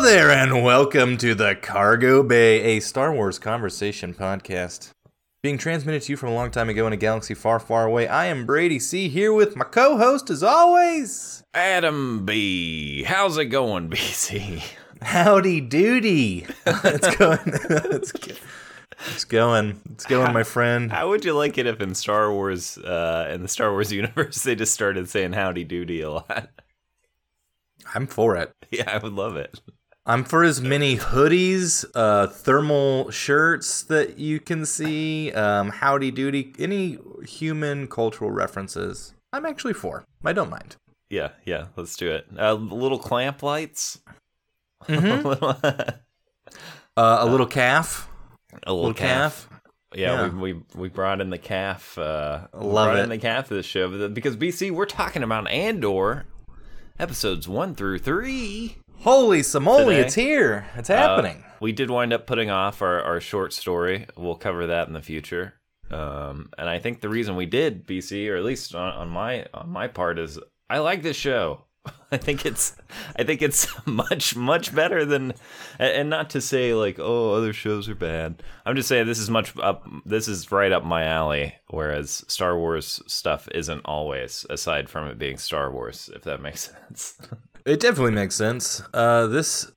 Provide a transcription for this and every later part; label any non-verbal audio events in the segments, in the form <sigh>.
Hello there, and welcome to the Cargo Bay, a Star Wars conversation podcast. Being transmitted to you from a long time ago in a galaxy far, far away, I am Brady C, here with my co host as always, Adam B. How's it going, <laughs> BC? Howdy Doody. <laughs> it's going. <laughs> it's, it's going. It's going, my friend. How would you like it if in Star Wars, uh, in the Star Wars universe, they just started saying howdy doody a lot? I'm for it. Yeah, I would love it. I'm for as many hoodies, uh, thermal shirts that you can see, um, howdy doody, any human cultural references. I'm actually for. I don't mind. Yeah, yeah, let's do it. Uh, little clamp lights. <laughs> Mhm. a Uh, a little calf. little, Little calf. calf. Yeah, Yeah. We, we we brought in the calf. Uh, Love brought it. in the calf of the show because BC, we're talking about Andor, episodes one through three. Holy samole, Today. it's here. It's Uh, happening. we did wind up putting off our, our short story. We'll cover that in the future. Um, and I think the reason we did BC, or at least on, on my on my part, is I like this show. <laughs> I think it's I think it's <laughs> much much better than, and and not to say like oh other shows are bad. I'm just saying this is much up. This is right up my alley. Whereas Star Wars stuff isn't always, aside from it being Star Wars, if that makes <laughs> sense. It definitely makes sense. Uh, this,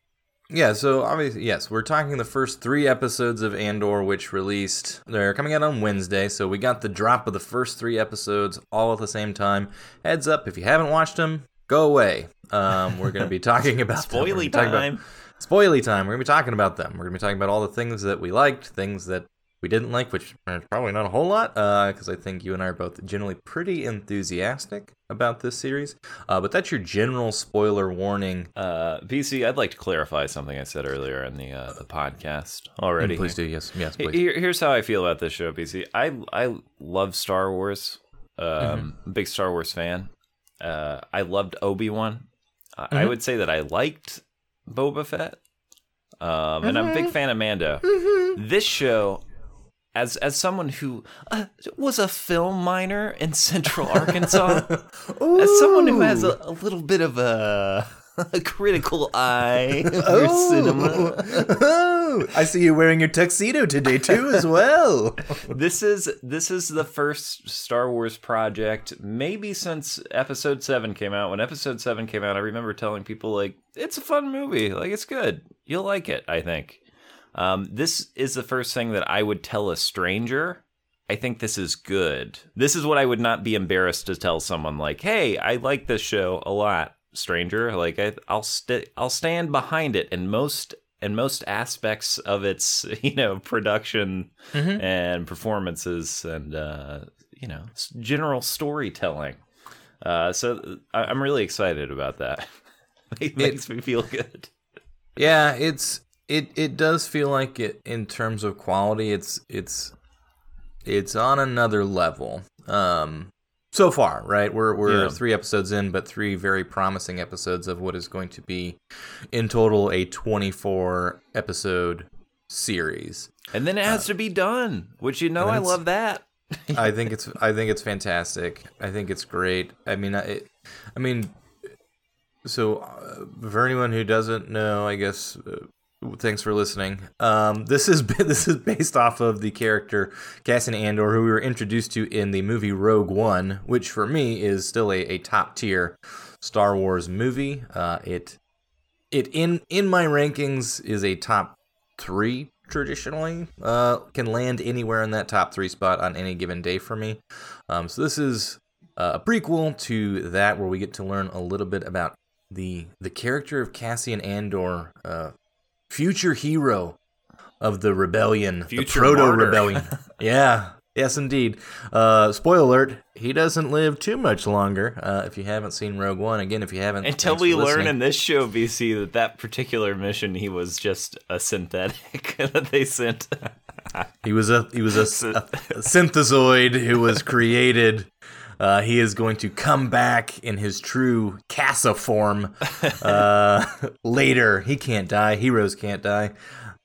yeah. So obviously, yes, we're talking the first three episodes of Andor, which released. They're coming out on Wednesday, so we got the drop of the first three episodes all at the same time. Heads up, if you haven't watched them, go away. Um, we're going <laughs> to be talking about. Spoily about- time. spoily time. We're gonna be talking about them. We're gonna be talking about all the things that we liked, things that we didn't like, which probably not a whole lot, because I think you and I are both generally pretty enthusiastic about this series. Uh, but that's your general spoiler warning. Uh, I'd like to clarify something I said earlier in the uh, the podcast already. Please do, yes, yes, please. Here, here's how I feel about this show, PC. I I love Star Wars. Um, Mm-hmm. big Star Wars fan. Uh, I loved Obi Wan. I, I would say that I liked Boba Fett. Um, and I'm a big Mm-hmm. fan of Mando. This show, as as someone who uh, was a film minor in Central Arkansas, <laughs> as someone who has a, a little bit of a, <laughs> a critical eye <laughs> for cinema, Oh, I see you wearing your tuxedo today too, as well. this is this is the first Star Wars project maybe since Episode Seven came out. When Episode Seven came out, I remember telling people like it's a fun movie, like it's good, you'll like it. I think um, this is the first thing that I would tell a stranger. I think this is good. This is what I would not be embarrassed to tell someone like, "Hey, I like this show a lot, stranger." Like I, I'll st- I'll stand behind it in most in most aspects of its <laughs> you know production Mhm. and performances and uh, you know general storytelling. Uh, so I- I'm really excited about that. <laughs> it makes me feel good. Yeah, it's it it does feel like it in terms of quality it's it's it's on another level. Um so far, right? We're we're Yeah. 3 episodes in, but 3 very promising episodes of what is going to be in total a 24 episode series. And then it has to be done, which you know I love that. <laughs> I think it's I think it's fantastic. I think it's great. I mean, I, I mean, so uh, for anyone who doesn't know, I guess. Uh, Thanks for listening. Um, this is <laughs> this is based off of the character Cassian Andor, who we were introduced to in the movie Rogue One, which for me is still a, a top tier Star Wars movie. Uh, it it in in my rankings is a top three traditionally. Uh, can land anywhere in that top three spot on any given day for me. Um, so this is a prequel to that, where we get to learn a little bit about the the character of Cassian Andor, uh, future hero of the rebellion, the Future proto martyr. rebellion. <laughs> yeah. Yes, indeed. Uh, spoiler alert: He doesn't live too much longer. Uh, if you haven't seen Rogue One, again, if you haven't, Until we learn listening. in this show, BC, that that particular mission he was just a synthetic <laughs> that they sent. He was a he was a, <laughs> a, a synthezoid who was created. Uh, he is going to come back in his true Kassa form <laughs> uh, later. He can't die. Heroes can't die.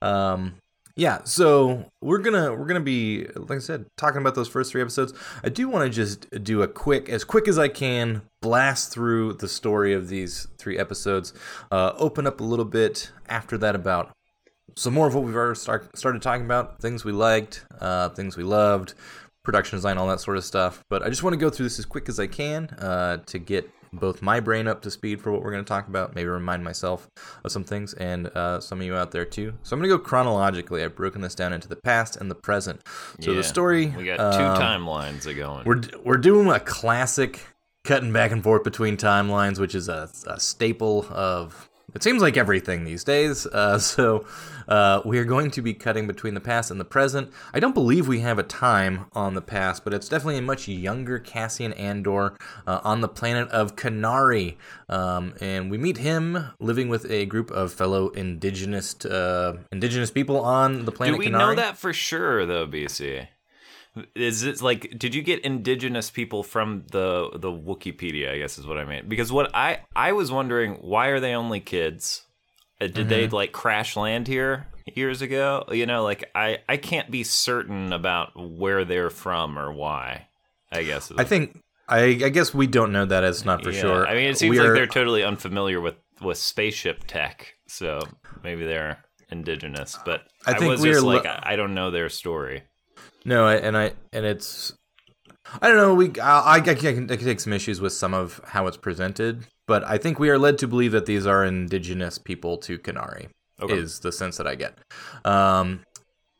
Um, yeah, so we're gonna we're gonna be like I said talking about those first three episodes. I do want to just do a quick, as quick as I can, blast through the story of these three episodes. Uh, open up a little bit after that about some more of what we've already start, started talking about, things we liked, uh, things we loved, production design, all that sort of stuff. But I just want to go through this as quick as I can uh, to get both my brain up to speed for what we're going to talk about, maybe remind myself of some things, and uh, some of you out there too. So I'm going to go chronologically. I've broken this down into the past and the present. So Yeah. the story We got two um, timelines going. We're we're doing a classic cutting back and forth between timelines, which is a, a staple of. It seems like everything these days. Uh, <laughs> so uh, we are going to be cutting between the past and the present. I don't believe we have a time on the past, but it's definitely a much younger Cassian Andor uh, on the planet of Kenari, um, and we meet him living with a group of fellow indigenous uh, indigenous people on the planet. Do we Kenari. know that for sure, though, BC? Is it like did you get indigenous people from the the Wikipedia? I guess is what I mean. Because what I I was wondering, why are they only kids? Uh, Did they Mm-hmm. like crash land here years ago? You know, like I I can't be certain about where they're from or why. I guess. I think. I, I guess we don't know that It's not for Yeah. sure. I mean, it seems We like are- they're totally unfamiliar with with spaceship tech, so maybe they're indigenous. But I I, think was just are like, I I don't know their story. No, and I and it's I don't know. We I, I, can, I can take some issues with some of how it's presented, but I think we are led to believe that these are indigenous people to Kenari. Okay. Is the sense that I get. Um,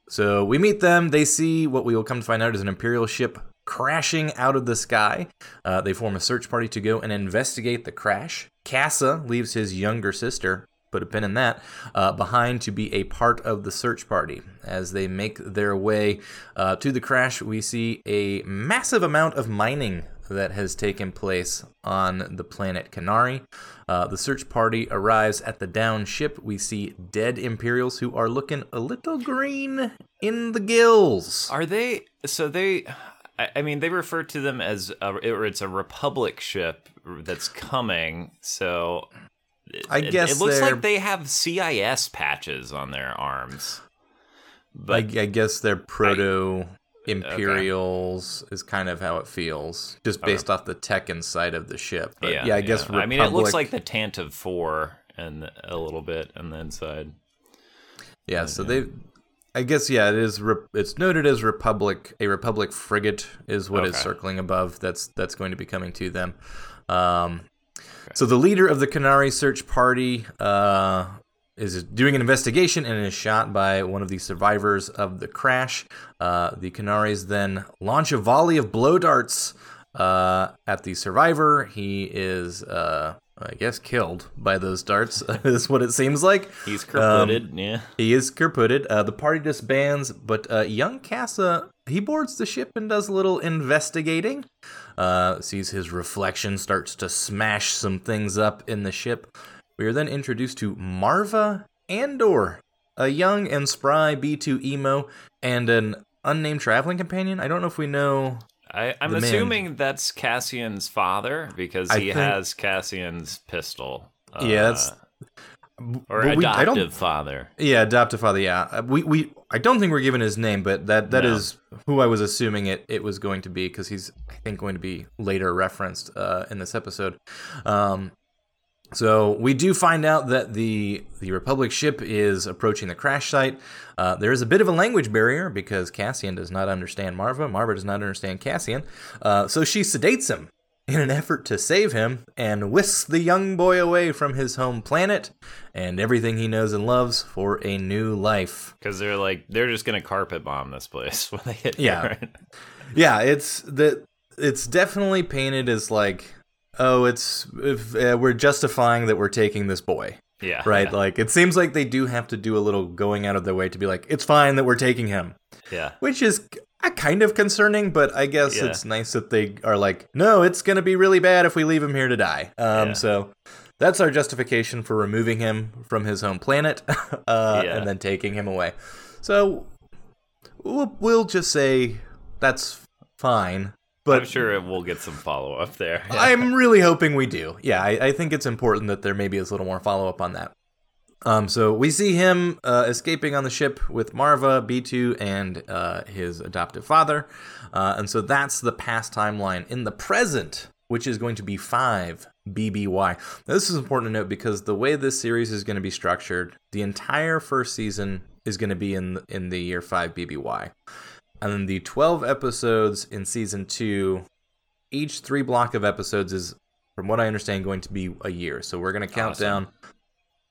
so we meet them. They see what we will come to find out is an Imperial ship crashing out of the sky. Uh, they form a search party to go and investigate the crash. Kassa leaves his younger sister, put a pin in that, uh, behind to be a part of the search party. As they make their way uh, to the crash, we see a massive amount of mining that has taken place on the planet Kenari. Uh, the search party arrives at the down ship. We see dead Imperials who are looking a little green in the gills. Are they? So they? I, mean, they refer to them as a, it's a Republic ship that's coming. So I it- guess it, looks like they have CIS patches on their arms. But I guess they're proto Imperials is kind of how it feels, just based off the tech inside of the ship. But yeah, I guess. I mean, it looks like the Tantive Four and a little bit on the inside. Yeah, so they, I guess yeah, it is. Re- it's noted as Republic. A Republic frigate is what is Okay. circling above. That's that's going to be coming to them. Um, So the leader of the Kenari search party uh, is doing an investigation and is shot by one of the survivors of the crash. Uh, the Kenaris then launch a volley of blow darts uh, at the survivor. He is. Uh, I guess killed by those darts <laughs> is what it seems like. He's Um, yeah. He is kerpooted. Uh, the party disbands, but uh, young Kassa he boards the ship and does a little investigating. Uh, sees his reflection starts to smash some things up in the ship. We are then introduced to Maarva Andor, a young and spry B2EMO, and an unnamed traveling companion. I don't know if we know. I, I'm the man. assuming that's Cassian's father because he think- has Cassian's pistol. Uh, Yeah, that's- or but we- I don't- adoptive father. Yeah, adoptive father. Yeah, Uh, we we I don't think we're given his name, but that that is No. who I was assuming it it was going to be because he's I think going to be later referenced uh, in this episode. Um, so we do find out that the the Republic ship is approaching the crash site. Uh, there is a bit of a language barrier because Cassian does not understand Maarva. Maarva does not understand Cassian. Uh, so she sedates him in an effort to save him and whisks the young boy away from his home planet and everything he knows and loves for a new life. Because they're like they're just gonna carpet bomb this place <laughs> when they hit. Yeah. here, right? Yeah, it's that it's definitely painted as like, oh, it's if uh, we're justifying that we're taking this boy. yeah, right? yeah, Like it seems like they do have to do a little going out of their way to be like, it's fine that we're taking him, yeah. which is kind of concerning. But I guess Yeah. it's nice that they are like, no, it's gonna be really bad if we leave him here to die. Um, Yeah. so that's our justification for removing him from his home planet <laughs> uh, Yeah. and then taking him away. So we'll, we'll just say that's fine. But I'm sure it will get some follow up there. I'm really hoping we do. Yeah, I, I think it's important that there maybe is a little more follow up on that. Um, so we see him uh, escaping on the ship with Maarva, B2, and uh, his adoptive father. Uh, and so that's the past timeline. In the present, which is going to be 5 BBY. Now, this is important to note because the way this series is going to be structured, the entire first season is going to be in in the year 5 BBY. And then the 12 episodes in season 2, each 3 block of episodes is from what I understand going to be a year. So we're going to count Awesome. down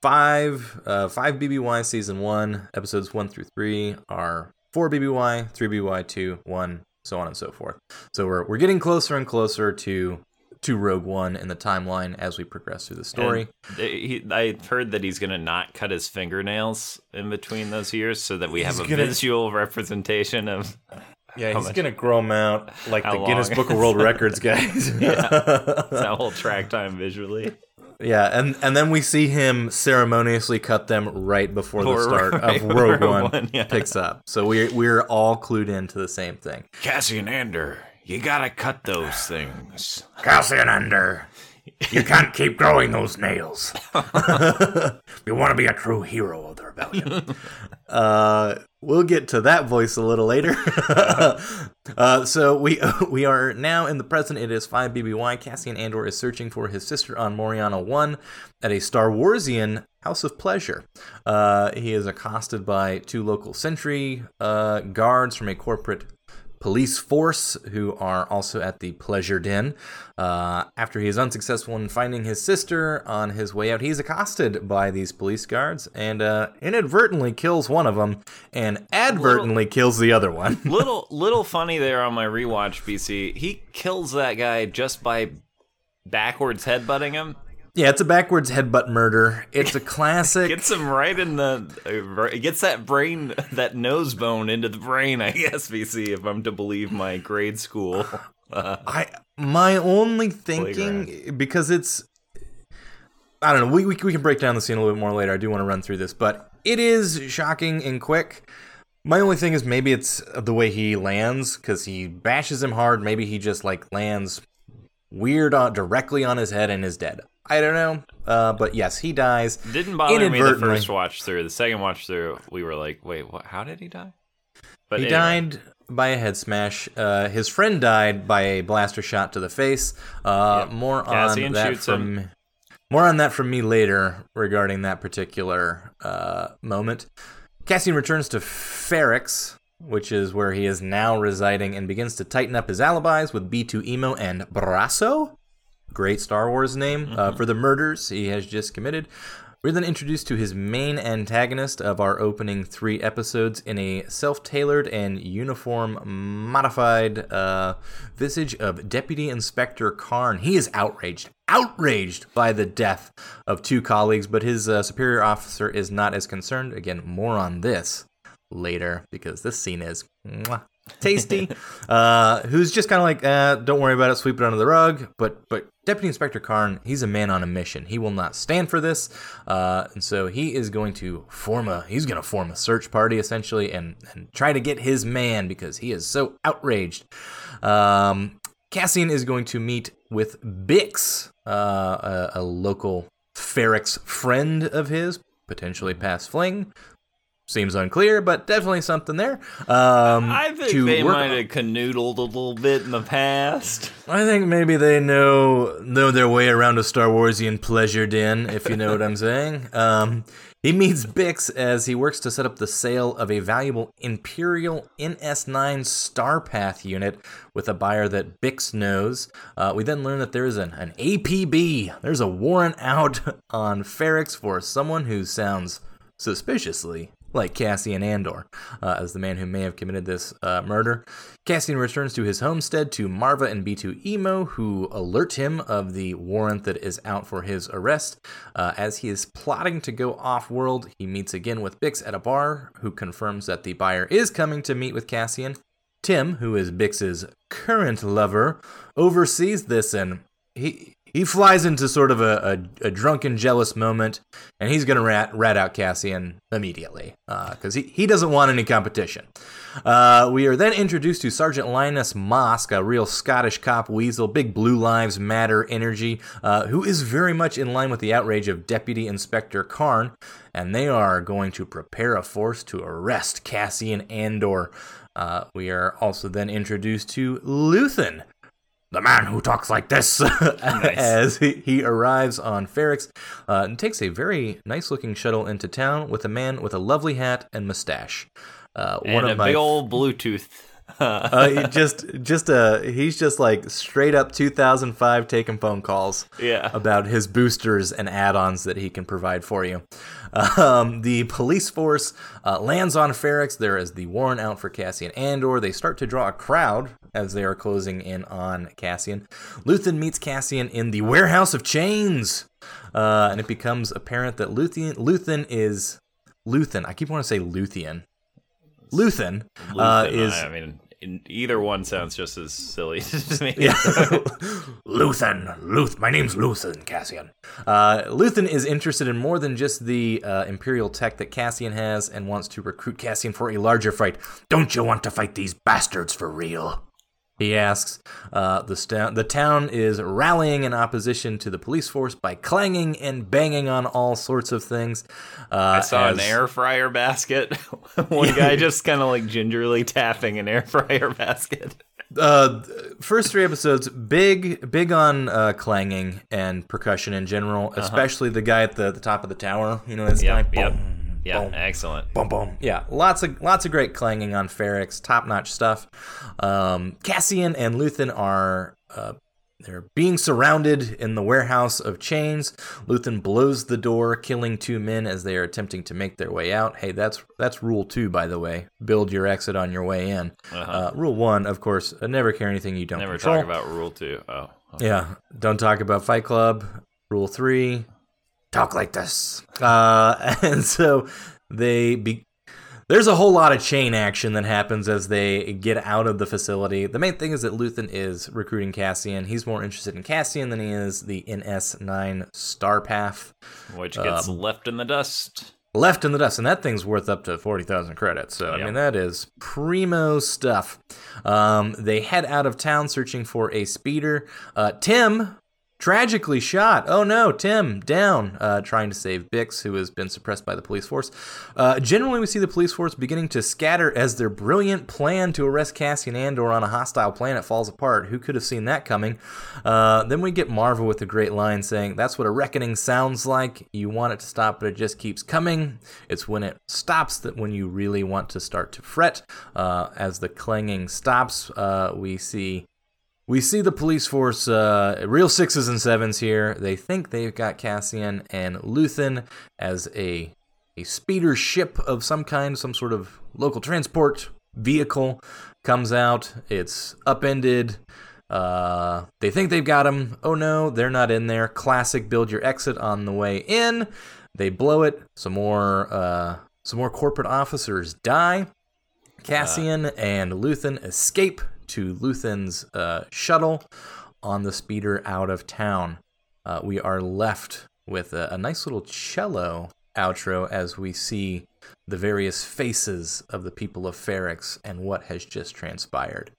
five uh, five BBY season one episodes one through three are four BBY, three BBY, two, one, so on and so forth. So we're we're getting closer and closer to to Rogue One in the timeline as we progress through the story. And he, I heard that he's gonna not cut his fingernails in between those years, so that we have He's a gonna- visual representation of. yeah, he's much- gonna grow them out like the Guinness Book of World? <laughs> Records guys. that <laughs> whole track time visually. Yeah, and and then we see him ceremoniously cut them right before the <laughs> start right, of Rogue Rogue One, One, yeah. picks up. So we we're all clued into the same thing. Cassian Ander, you gotta cut those things. Cassian Ender, you can't keep growing those nails. <laughs> you want to be a true hero of the rebellion. <laughs> uh, we'll get to that voice a little later. <laughs> uh, so we we are now in the present. It is five BBY. Cassian Andor is searching for his sister on Morlana One at a Star Warsian House of Pleasure. Uh, he is accosted by two local sentry uh, guards from a corporate police force who are also at the pleasure den. Uh, after he is unsuccessful in finding his sister on his way out, he's accosted by these police guards and uh, inadvertently kills one of them and advertently kills the other one. <laughs> little little funny there on my rewatch, BC. He kills that guy just by backwards headbutting him. Yeah, it's a backwards headbutt murder. It's a <laughs> classic. Gets him right in the. uh, Gets that brain, that nose bone into the brain. I guess BC, if I'm to believe my grade school. <laughs> Uh, I my only thinking because it's I don't know. We, we we can break down the scene a little bit more later. I do want to run through this, but it is shocking and quick. My only thing is maybe it's the way he lands because he bashes him hard. Maybe he just like lands weird on, directly on his head and is dead. I don't know. Uh, but yes, he dies. didn't bother me the first watch through. The second watch through, we were like, "Wait, what? How did he die?" But He anyway. died by a head smash. Uh, his friend died by a blaster shot to the face. Uh, Yep. More Cassian on that from more on that from me later regarding that particular uh, moment. Cassian returns to Ferrix, which is where he is now residing, and begins to tighten up his alibis with B2EMO and Brasso. Great Star Wars name uh, for the murders he has just committed. We're then introduced to his main antagonist of our opening three episodes in a self tailored and uniform modified uh, visage of Deputy Inspector Karn. He is outraged, outraged by the death of two colleagues, but his uh, superior officer is not as concerned. Again, more on this later because this scene is mwah, tasty. <laughs> uh, who's just kind of like, uh, don't worry about it, sweep it under the rug. But but Deputy Inspector Karn, he's a man on a mission. He will not stand for this, uh, and so he is going to form a he's going to form a search party essentially and and try to get his man because he is so outraged. Um, Cassian is going to meet with Bix, uh, a, a local Ferrix friend of his, potentially past fling. Seems unclear, but definitely something there. Um, I think they might have canoodled a little bit in the past. I think maybe they know know their way around a Star Warsian pleasure den, if you know what I'm <laughs> saying. Um, he meets Bix as he works to set up the sale of a valuable Imperial NS9 Starpath unit with a buyer that Bix knows. Uh, we then learn that there is an, an APB. There's a warrant out <laughs> on Ferrix for someone who sounds suspiciously like Cassian Andor, uh, as the man who may have committed this uh, murder. Cassian returns to his homestead to Marva and B2EMO, who alert him of the warrant that is out for his arrest. Uh, as he is plotting to go off world, he meets again with Bix at a bar, who confirms that the buyer is coming to meet with Cassian. Timm, who is Bix's current lover, oversees this and he he flies into sort of a, a, a drunken, jealous moment, and he's gonna rat rat out Cassian immediately because he he doesn't want any competition. Uh, we are then introduced to Sergeant Linus Mosk, a real Scottish cop weasel, big blue lives matter energy, uh, who is very much in line with the outrage of Deputy Inspector Karn, and they are going to prepare a force to arrest Cassian Andor. Uh, we are also then introduced to Luthen, the man who talks like this, <laughs> as he, he arrives on Ferrix uh, and takes a very nice looking shuttle into town with a man with a lovely hat and mustache. Uh, and a big old Bluetooth. <laughs> uh, just, just uh, he's just like straight up 2005 taking phone calls. Yeah. About his boosters and add-ons that he can provide for you. Um, the police force uh, lands on Ferrix. There is the warrant out for Cassian Andor. They start to draw a crowd as they are closing in on Cassian. Luthen meets Cassian in the warehouse of chains, uh, and it becomes apparent that Luthen, Luthen is Luthen. I keep wanting to say Luthien. Luthen, uh, is I mean, either one sounds just as silly <laughs> to me. <laughs> Luthen, Luth. My name's Luthen Cassian. Uh, Luthen is interested in more than just the uh, Imperial tech that Cassian has, and wants to recruit Cassian for a larger fight. Don't you want to fight these bastards for real? He asks. Uh, the, sta- the town is rallying in opposition to the police force by clanging and banging on all sorts of things. Uh, I saw an air fryer basket. <laughs> One guy <laughs> just kind of like gingerly tapping an air <laughs> fryer basket. uh first three episodes big big on uh clanging and percussion in general especially the guy at the, the top of the tower you know this Uh-huh. Yep, guy yep. Boom, Yeah, boom, excellent. boom boom yeah lots of lots of great clanging on Ferrix top-notch stuff um cassian and luthen are uh they're being surrounded in the warehouse of chains. Luthen blows the door, killing two men as they are attempting to make their way out. Hey, that's that's rule two, by the way. Build your exit on your way in. uh rule one, of course, uh, never carry anything you don't Never control. talk about rule two. Oh, okay. Yeah, don't talk about Fight Club. Rule three, talk like this. Uh, <laughs> and so they be. There's a whole lot of chain action that happens as they get out of the facility. The main thing is that Luthen is recruiting Cassian. He's more interested in Cassian than he is the NS9 Star Path which gets Um, left in the dust. left in the dust, and that thing's worth up to forty thousand credits. So I mean, that is primo stuff. Um, they head out of town searching for a speeder. Uh, Timm tragically shot. Oh no, Timm down, uh, trying to save Bix, who has been suppressed by the police force. Uh, generally, we see the police force beginning to scatter as their brilliant plan to arrest Cassian Andor on a hostile planet falls apart. Who could have seen that coming? Uh, then we get Marvel with a great line saying, "That's what a reckoning sounds like. You want it to stop, but it just keeps coming. It's when it stops that when you really want to start to fret." Uh, as the clanging stops, uh, we see we see the police force, uh, real sixes and sevens here. They think they've got Cassian and Luthen as a a speeder ship of some kind, some sort of local transport vehicle comes out. It's upended. Uh, they think they've got him. Oh no, they're not in there. Classic build your exit on the way in. They blow it. Some more uh, some more corporate officers die. Cassian and Luthen escape to Luthen's uh, shuttle on the speeder out of town. Uh, we are left with a, a nice little cello outro as we see the various faces of the people of Ferrix and what has just transpired.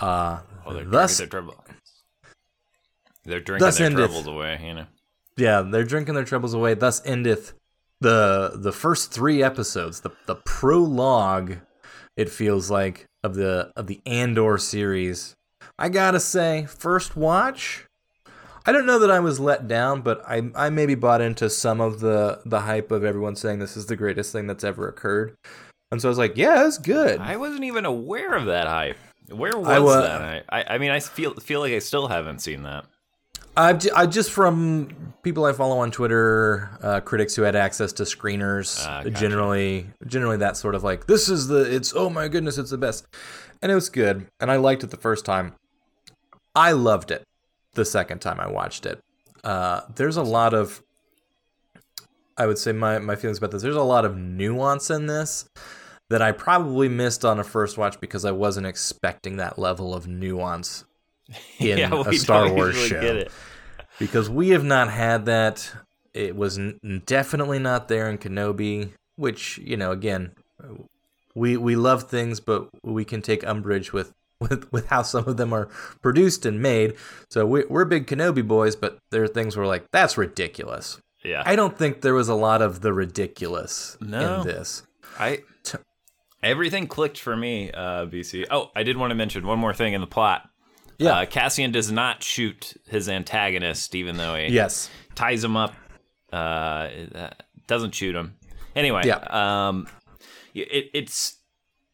Uh, Oh, they're thus, drinking their trouble. They're drinking their endeth- troubles away, you know. yeah, they're drinking their troubles away. Thus endeth the the first three episodes, the the prologue. It feels like of the of the Andor series. I gotta say, first watch. I don't know that I was let down, but I I maybe bought into some of the the hype of everyone saying this is the greatest thing that's ever occurred, and so I was like, yeah, it's good. I wasn't even aware of that hype. Where was I wa- that? I, I, I mean, I feel feel like I still haven't seen that. I've j- I just from people I follow on Twitter, uh, critics who had access to screeners, Ah, gotcha. generally, generally that sort of like this is the it's oh my goodness it's the best, and it was good, and I liked it the first time. I loved it the second time I watched it. Uh, there's a lot of, I would say my my feelings about this. There's a lot of nuance in this that I probably missed on a first watch because I wasn't expecting that level of nuance <laughs> in yeah, a Star Wars show. Get it. because we have not had that. It was n- definitely not there in Kenobi, which you know, again, we we love things, but we can take umbrage with <laughs> with with how some of them are produced and made. So we, we're big Kenobi boys, but there are things where like that's ridiculous. Yeah. I don't think there was a lot of the ridiculous No. in this. I everything clicked for me, uh, BC. Oh, I did want to mention one more thing in the plot. Yeah. uh, Cassian does not shoot his antagonist, even though he Yes. ties him up. Uh, doesn't shoot him. Anyway, Yeah. um, it it's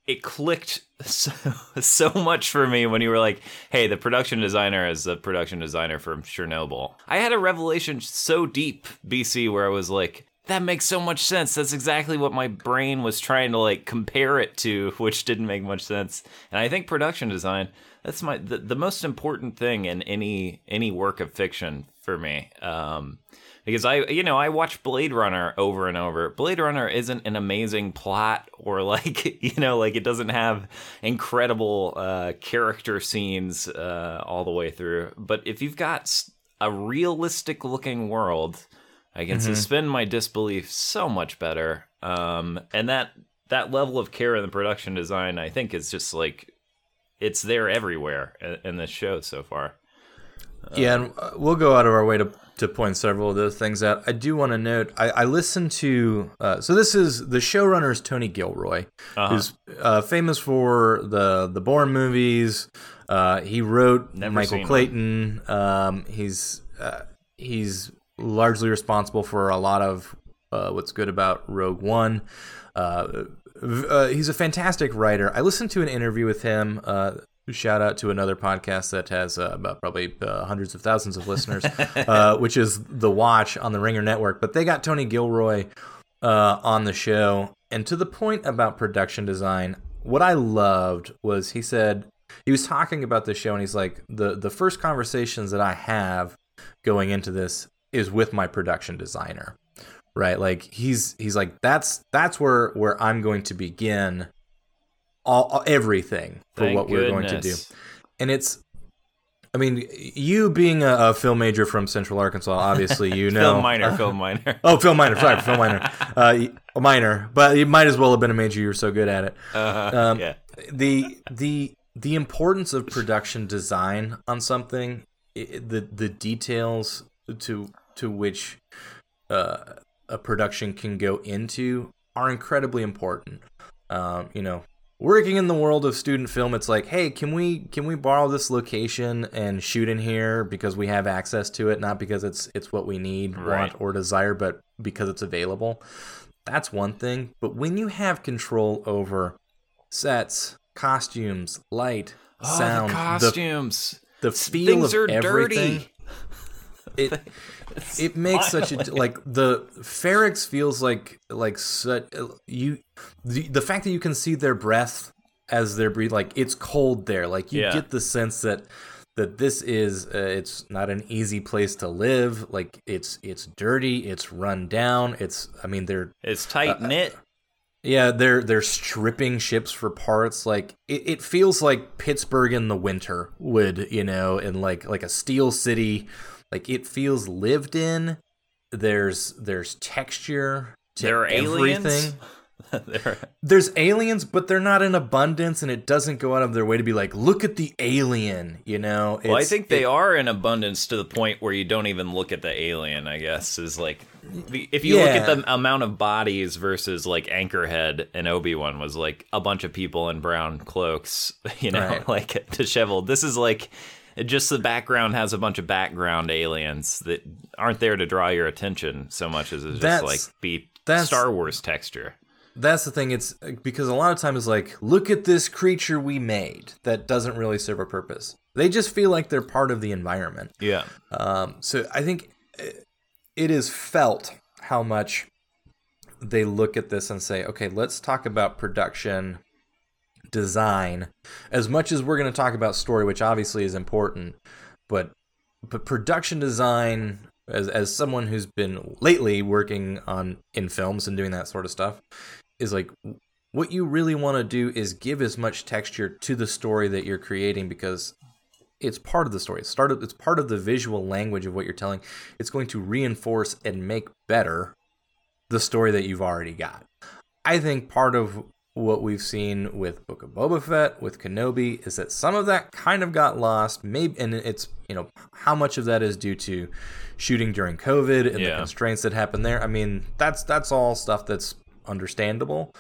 it clicked <laughs> so, so much for me when you were like, "Hey, the production designer is the production designer from Chernobyl." I had a revelation so deep, BC, where I was like, "That makes so much sense. That's exactly what my brain was trying to like compare it to, <laughs> which didn't make much sense." And I think production design that's my the, the most important thing in any any work of fiction for me. Um, because I, you know, I watch Blade Runner over and over. Blade Runner isn't an amazing plot or <laughs> like, you know, like it doesn't have incredible uh, character scenes uh, all the way through. But if you've got a realistic looking world, I can suspend my disbelief so much better. Um, and that that level of care in the production design, I think, is just like it's there everywhere in, in this show so far. Yeah, and uh, we'll go out of our way to to point several of those things out. I do want to note I, I listened to uh, so this is the showrunner is Tony Gilroy, Uh-huh. who's uh, famous for the the Bourne movies. Uh, he wrote Never Michael. Clayton. Um, he's uh, he's largely responsible for a lot of uh, what's good about Rogue One. Uh, uh, he's a fantastic writer. I listened to an interview with him. Uh, shout out to another podcast that has uh, about probably uh, hundreds of thousands of listeners, <laughs> uh, which is The Watch on the Ringer Network. But they got Tony Gilroy uh, on the show. And to the point about production design, what I loved was he said he was talking about the show, and he's like, the the first conversations that I have going into this is with my production designer, right? Like he's he's like that's that's where where I'm going to begin all, all everything for Thank what we're going to do, and it's. I mean, you being a, a film major from Central Arkansas, obviously you <laughs> know. Film minor, film minor. <laughs> Oh, film minor. Sorry, film minor. <laughs> Uh, a minor, but you might as well have been a major. You were so good at it. Uh, Um, yeah. the the the importance of production design on something, i the the details to to which uh, a production can go into are incredibly important. Um, you know, working in the world of student film, it's like, hey, can we can we borrow this location and shoot in here because we have access to it, not because it's it's what we need, Right. want, or desire, but because it's available. That's one thing. But when you have control over sets, costumes, light, Oh, sound, the the, costumes. the feel Things of are everything, dirty. <laughs> it it makes such a like the Ferrix feels like like such you the, the fact that you can see their breath as they're breathing like it's cold there like you Yeah. get the sense that that this is uh, it's not an easy place to live like it's it's dirty it's run down it's i mean they're It's tight knit. yeah, they're they're stripping ships for parts. Like it, it feels like Pittsburgh in the winter would, you know, in like like a steel city. Like it feels lived in. There's there's texture to there are aliens. everything. <laughs> There- There's aliens, but they're not in abundance, and it doesn't go out of their way to be like, look at the alien, you know. well, I think they it- are in abundance to the point where you don't even look at the alien. I guess is like, if you look at the amount of bodies versus like Anchorhead and Obi Wan was like a bunch of people in brown cloaks, <laughs> you know, Right. <laughs> like disheveled. This is like just the background has a bunch of background aliens that aren't there to draw your attention so much as it's just like be that's- Star Wars texture. that's the thing it's because a lot of times like look at this creature we made that doesn't really serve a purpose they just feel like they're part of the environment Yeah. um, so i think it is felt how much they look at this and say okay let's talk about production design as much as we're going to talk about story which obviously is important but but production design as as someone who's been lately working on in films and doing that sort of stuff is like what you really want to do is give as much texture to the story that you're creating because it's part of the story. It's started. It's part of the visual language of what you're telling. It's going to reinforce and make better the story that you've already got. I think part of what we've seen with Book of Boba Fett, with Kenobi, is that some of that kind of got lost. Maybe, and it's you know how much of that is due to shooting during COVID and Yeah. the constraints that happened there. I mean, that's that's all stuff that's understandable.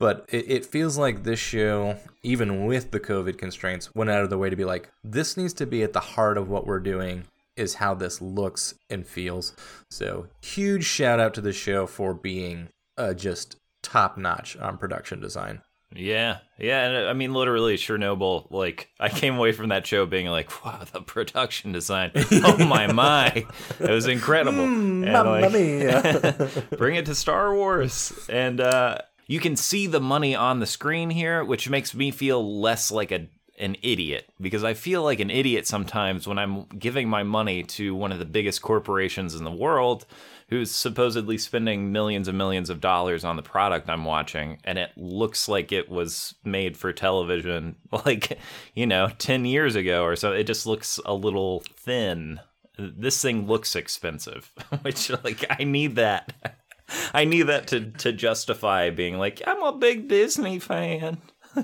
But it, it feels like this show, even with the COVID constraints, went out of the way to be like, this needs to be at the heart of what we're doing, is how this looks and feels. So, huge shout out to the show for being uh, just top notch on production design. Yeah, yeah, and uh, I mean, literally, Chernobyl. Like, I came away from that show being like, "Wow, the production design! <laughs> Oh my my, it was incredible!" And, like, <laughs> bring it to Star Wars, and uh, you can see the money on the screen here, which makes me feel less like a an idiot because I feel like an idiot sometimes when I'm giving my money to one of the biggest corporations in the world who's supposedly spending millions and millions of dollars on the product I'm watching and it looks like it was made for television <laughs> like you know 10 years ago or so. It just looks a little thin. This thing looks expensive <laughs> which like I need that. <laughs> I need that to to justify being like I'm a big Disney fan.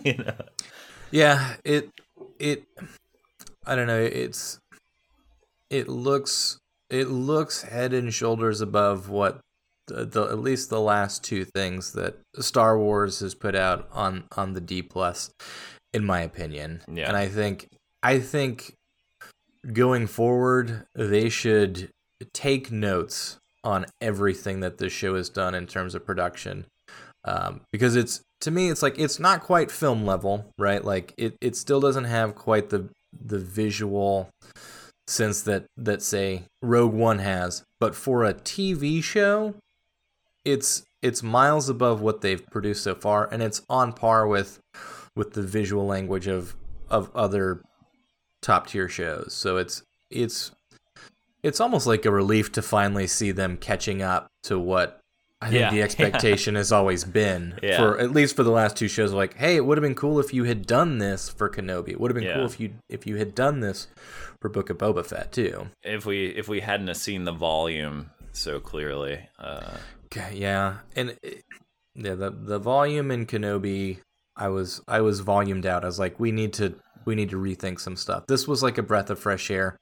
You know? Yeah, it it I don't know, it's it looks it looks head and shoulders above what the, the at least the last two things that Star Wars has put out on on the D plus in my opinion. Yeah. And I think I think going forward they should take notes on everything that this show has done in terms of production um, because it's to me it's like it's not quite film level right like it, it still doesn't have quite the the visual sense that that say rogue one has but for a tv show it's it's miles above what they've produced so far and it's on par with with the visual language of of other top tier shows so it's it's it's almost like a relief to finally see them catching up to what I think Yeah, the yeah. <laughs> expectation has always been Yeah. for at least for the last two shows. Like, hey, it would have been cool if you had done this for Kenobi. It would have been Yeah. cool if you if you had done this for Book of Boba Fett too. if we if we hadn't seen the volume so clearly uh yeah, and it, yeah, the the volume in Kenobi, I was I was volumed out. I was like, we need to we need to rethink some stuff. This was like a breath of fresh air.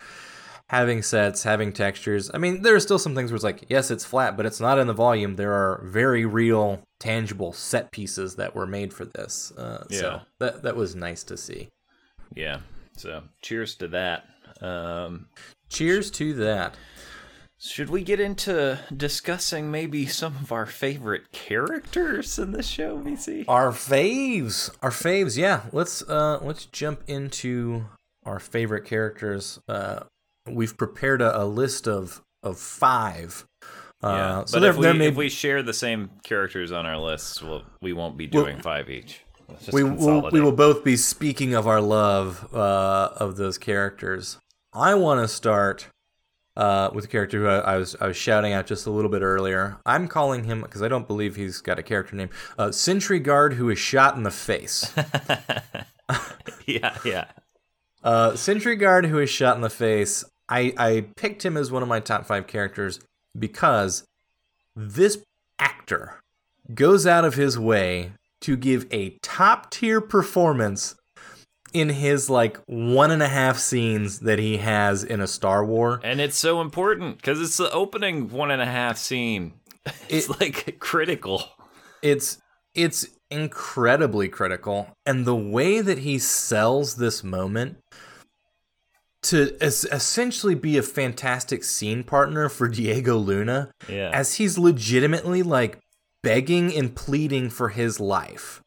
Having sets, having textures. I mean, there are still some things where it's like, yes, it's flat, but it's not in the volume. There are very real, tangible set pieces that were made for this. Uh, Yeah. So that that was nice to see. yeah so cheers to that um Cheers to that. should we get into discussing maybe some of our favorite characters in this show bc Our faves, our faves. Yeah, let's uh let's jump into our favorite characters. Uh, we've prepared a, a list of of five. Uh, yeah so but there, if, we, may if we share the same characters on our lists we'll, we won't be Well, doing five each we will we will both be speaking of our love uh, of those characters. I want to start uh, with a character who I, I was I was shouting out just a little bit earlier. I'm calling him because I don't believe he's got a character name. Uh, Sentry Guard who is shot in the face. <laughs> yeah yeah Uh, Sentry Guard, who is shot in the face, I, I picked him as one of my top five characters because this actor goes out of his way to give a top tier performance in his like one and a half scenes that he has in a Star War. and it's so important because it's the opening one and a half scene <laughs> it's like critical It's it's incredibly critical, and the way that he sells this moment to es- essentially be a fantastic scene partner for Diego Luna, yeah as he's legitimately like begging and pleading for his life.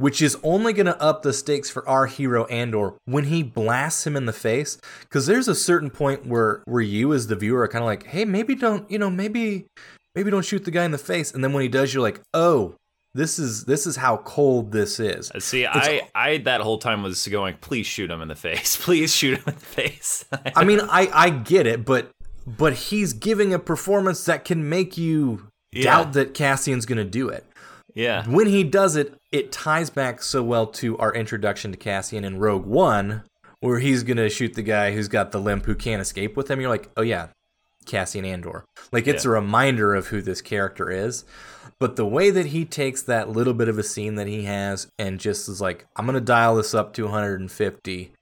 Which is only going to up the stakes for our hero Andor when he blasts him in the face. Because there's a certain point where where you as the viewer are kind of like, hey, maybe don't you know maybe maybe don't shoot the guy in the face. And then when he does, you're like, oh, this is this is how cold this is. Uh, see, I, I that whole time was going, please shoot him in the face. <laughs> Please shoot him in the face. <laughs> I mean, I I get it, but but he's giving a performance that can make you Yeah. doubt that Cassian's going to do it. Yeah. when he does it, it ties back so well to our introduction to Cassian in Rogue One, where he's gonna shoot the guy who's got the limp who can't escape with him. You're like, oh yeah, Cassian Andor. Like it's Yeah. a reminder of who this character is. But the way that he takes that little bit of a scene that he has and just is like, I'm gonna dial this up to 150,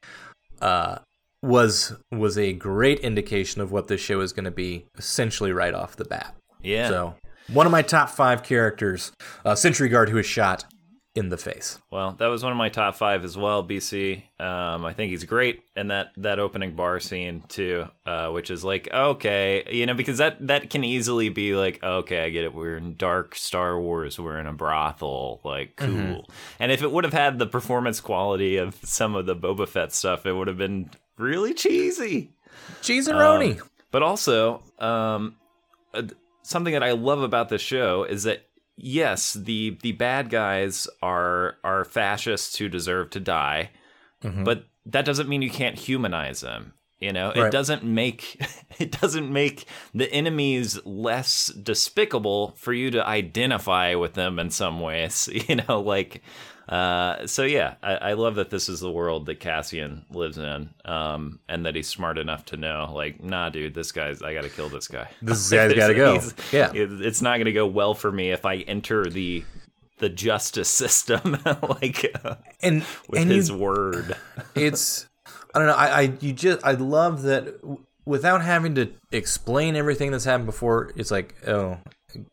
uh, was was a great indication of what this show is gonna be essentially right off the bat. Yeah. So one of my top five characters, a Sentry Guard, who is shot in the face. Well, that was one of my top five as well. BC, um, I think he's great, and that that opening bar scene too, uh, which is like okay, you know, because that that can easily be like okay, I get it. We're in dark Star Wars. We're in a brothel. Like cool. And if it would have had the performance quality of some of the Boba Fett stuff, it would have been really cheesy. Cheeseroni. But also, um, uh, something that I love about this show is that yes, the the bad guys are are fascists who deserve to die, mm-hmm. but that doesn't mean you can't humanize them. You know, it doesn't make <laughs> it doesn't make the enemies less despicable for you to identify with them in some ways. <laughs> You know, like uh, so yeah, I, I love that this is the world that Cassian lives in, um, and that he's smart enough to know, like, nah, dude, this guy's, I gotta kill this guy. <laughs> This guy's gotta go. Yeah. it- it's not gonna go well for me if I enter the the justice <laughs> system <laughs> like uh, and with and his you, word. it's I don't know. I, I you just I love that w- without having to explain everything that's happened before. It's like oh,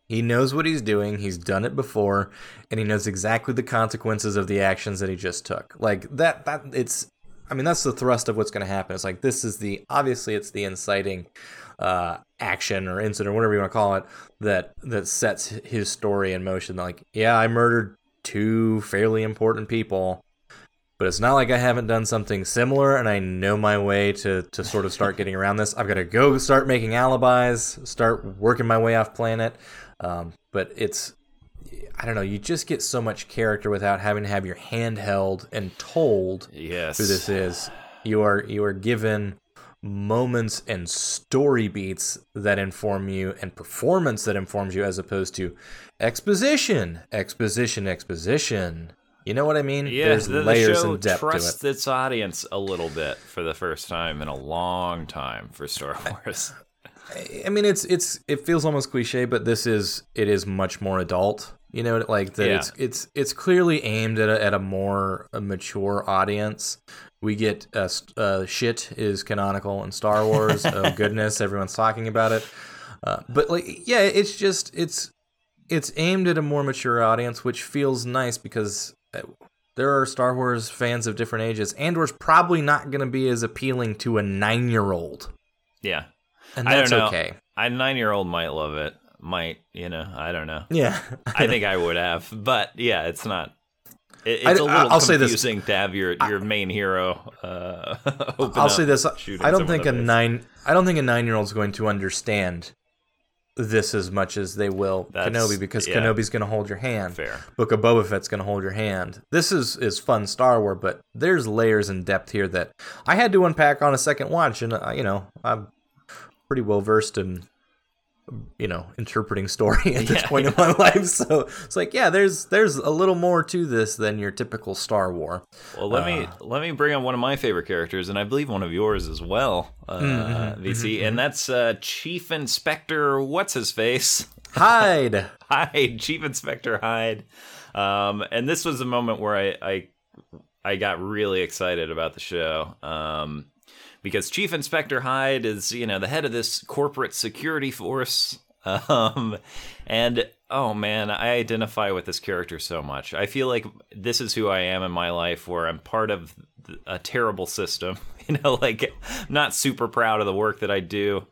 he knows what he's doing. He's done it before, and he knows exactly the consequences of the actions that he just took. Like that. That it's. I mean, that's the thrust of what's going to happen. It's like this is the obviously it's the inciting uh, action or incident, or whatever you want to call it, that that sets his story in motion. Like, yeah, I murdered two fairly important people but it's not like I haven't done something similar and I know my way to, to sort of start getting around this. I've got to go start making alibis, start working my way off planet. Um, but it's, I don't know, you just get so much character without having to have your hand held and told Yes. who this is. You are you are given moments and story beats that inform you and performance that informs you as opposed to exposition, exposition, exposition. You know what I mean? Yeah, There's the, the layers show and depth to trusts it. its audience a little bit for the first time in a long time for Star Wars. <laughs> I mean, it's it's it feels almost cliche, but this is it is much more adult. You know, like that. Yeah. It's it's it's clearly aimed at a, at a more mature audience. We get uh, uh, shit is canonical in Star Wars. <laughs> oh goodness, everyone's talking about it. Uh, but like, yeah, it's just it's it's aimed at a more mature audience, which feels nice because there are Star Wars fans of different ages. Andor's probably not going to be as appealing to a nine year old, yeah. and I that's don't know. okay. A nine year old might love it. Might, you know, I don't know. Yeah, <laughs> I think I would have, but yeah, it's not. It, I- it's a little I'll say this. confusing to have your your main hero. Uh, <laughs> open I'll say this: I don't think a nine. I don't think a nine-year-old's going to understand this as much as they will That's- Kenobi because yeah. Kenobi's going to hold your hand. Fair. Book of Boba Fett's going to hold your hand. This is is fun Star Wars, but there's layers and depth here that I had to unpack on a second watch, and uh, you know I'm pretty well versed in you know interpreting story <laughs> at this Yeah, point in my life. So it's like, yeah, there's there's a little more to this than your typical Star War. Well, let Uh. me let me bring on one of my favorite characters, and I believe one of yours as well, uh, Mm-hmm, VC, and that's uh, Chief Inspector. What's his face? <laughs> Hyde. Hyde, Chief Inspector Hyde. Um, and this was a moment where I, I I got really excited about the show. Um, because Chief Inspector Hyde is, you know, the head of this corporate security force. <laughs> Um, and oh man, I identify with this character so much. I feel like this is who I am in my life, where I'm part of a terrible system. <laughs> You know, like not super proud of the work that I do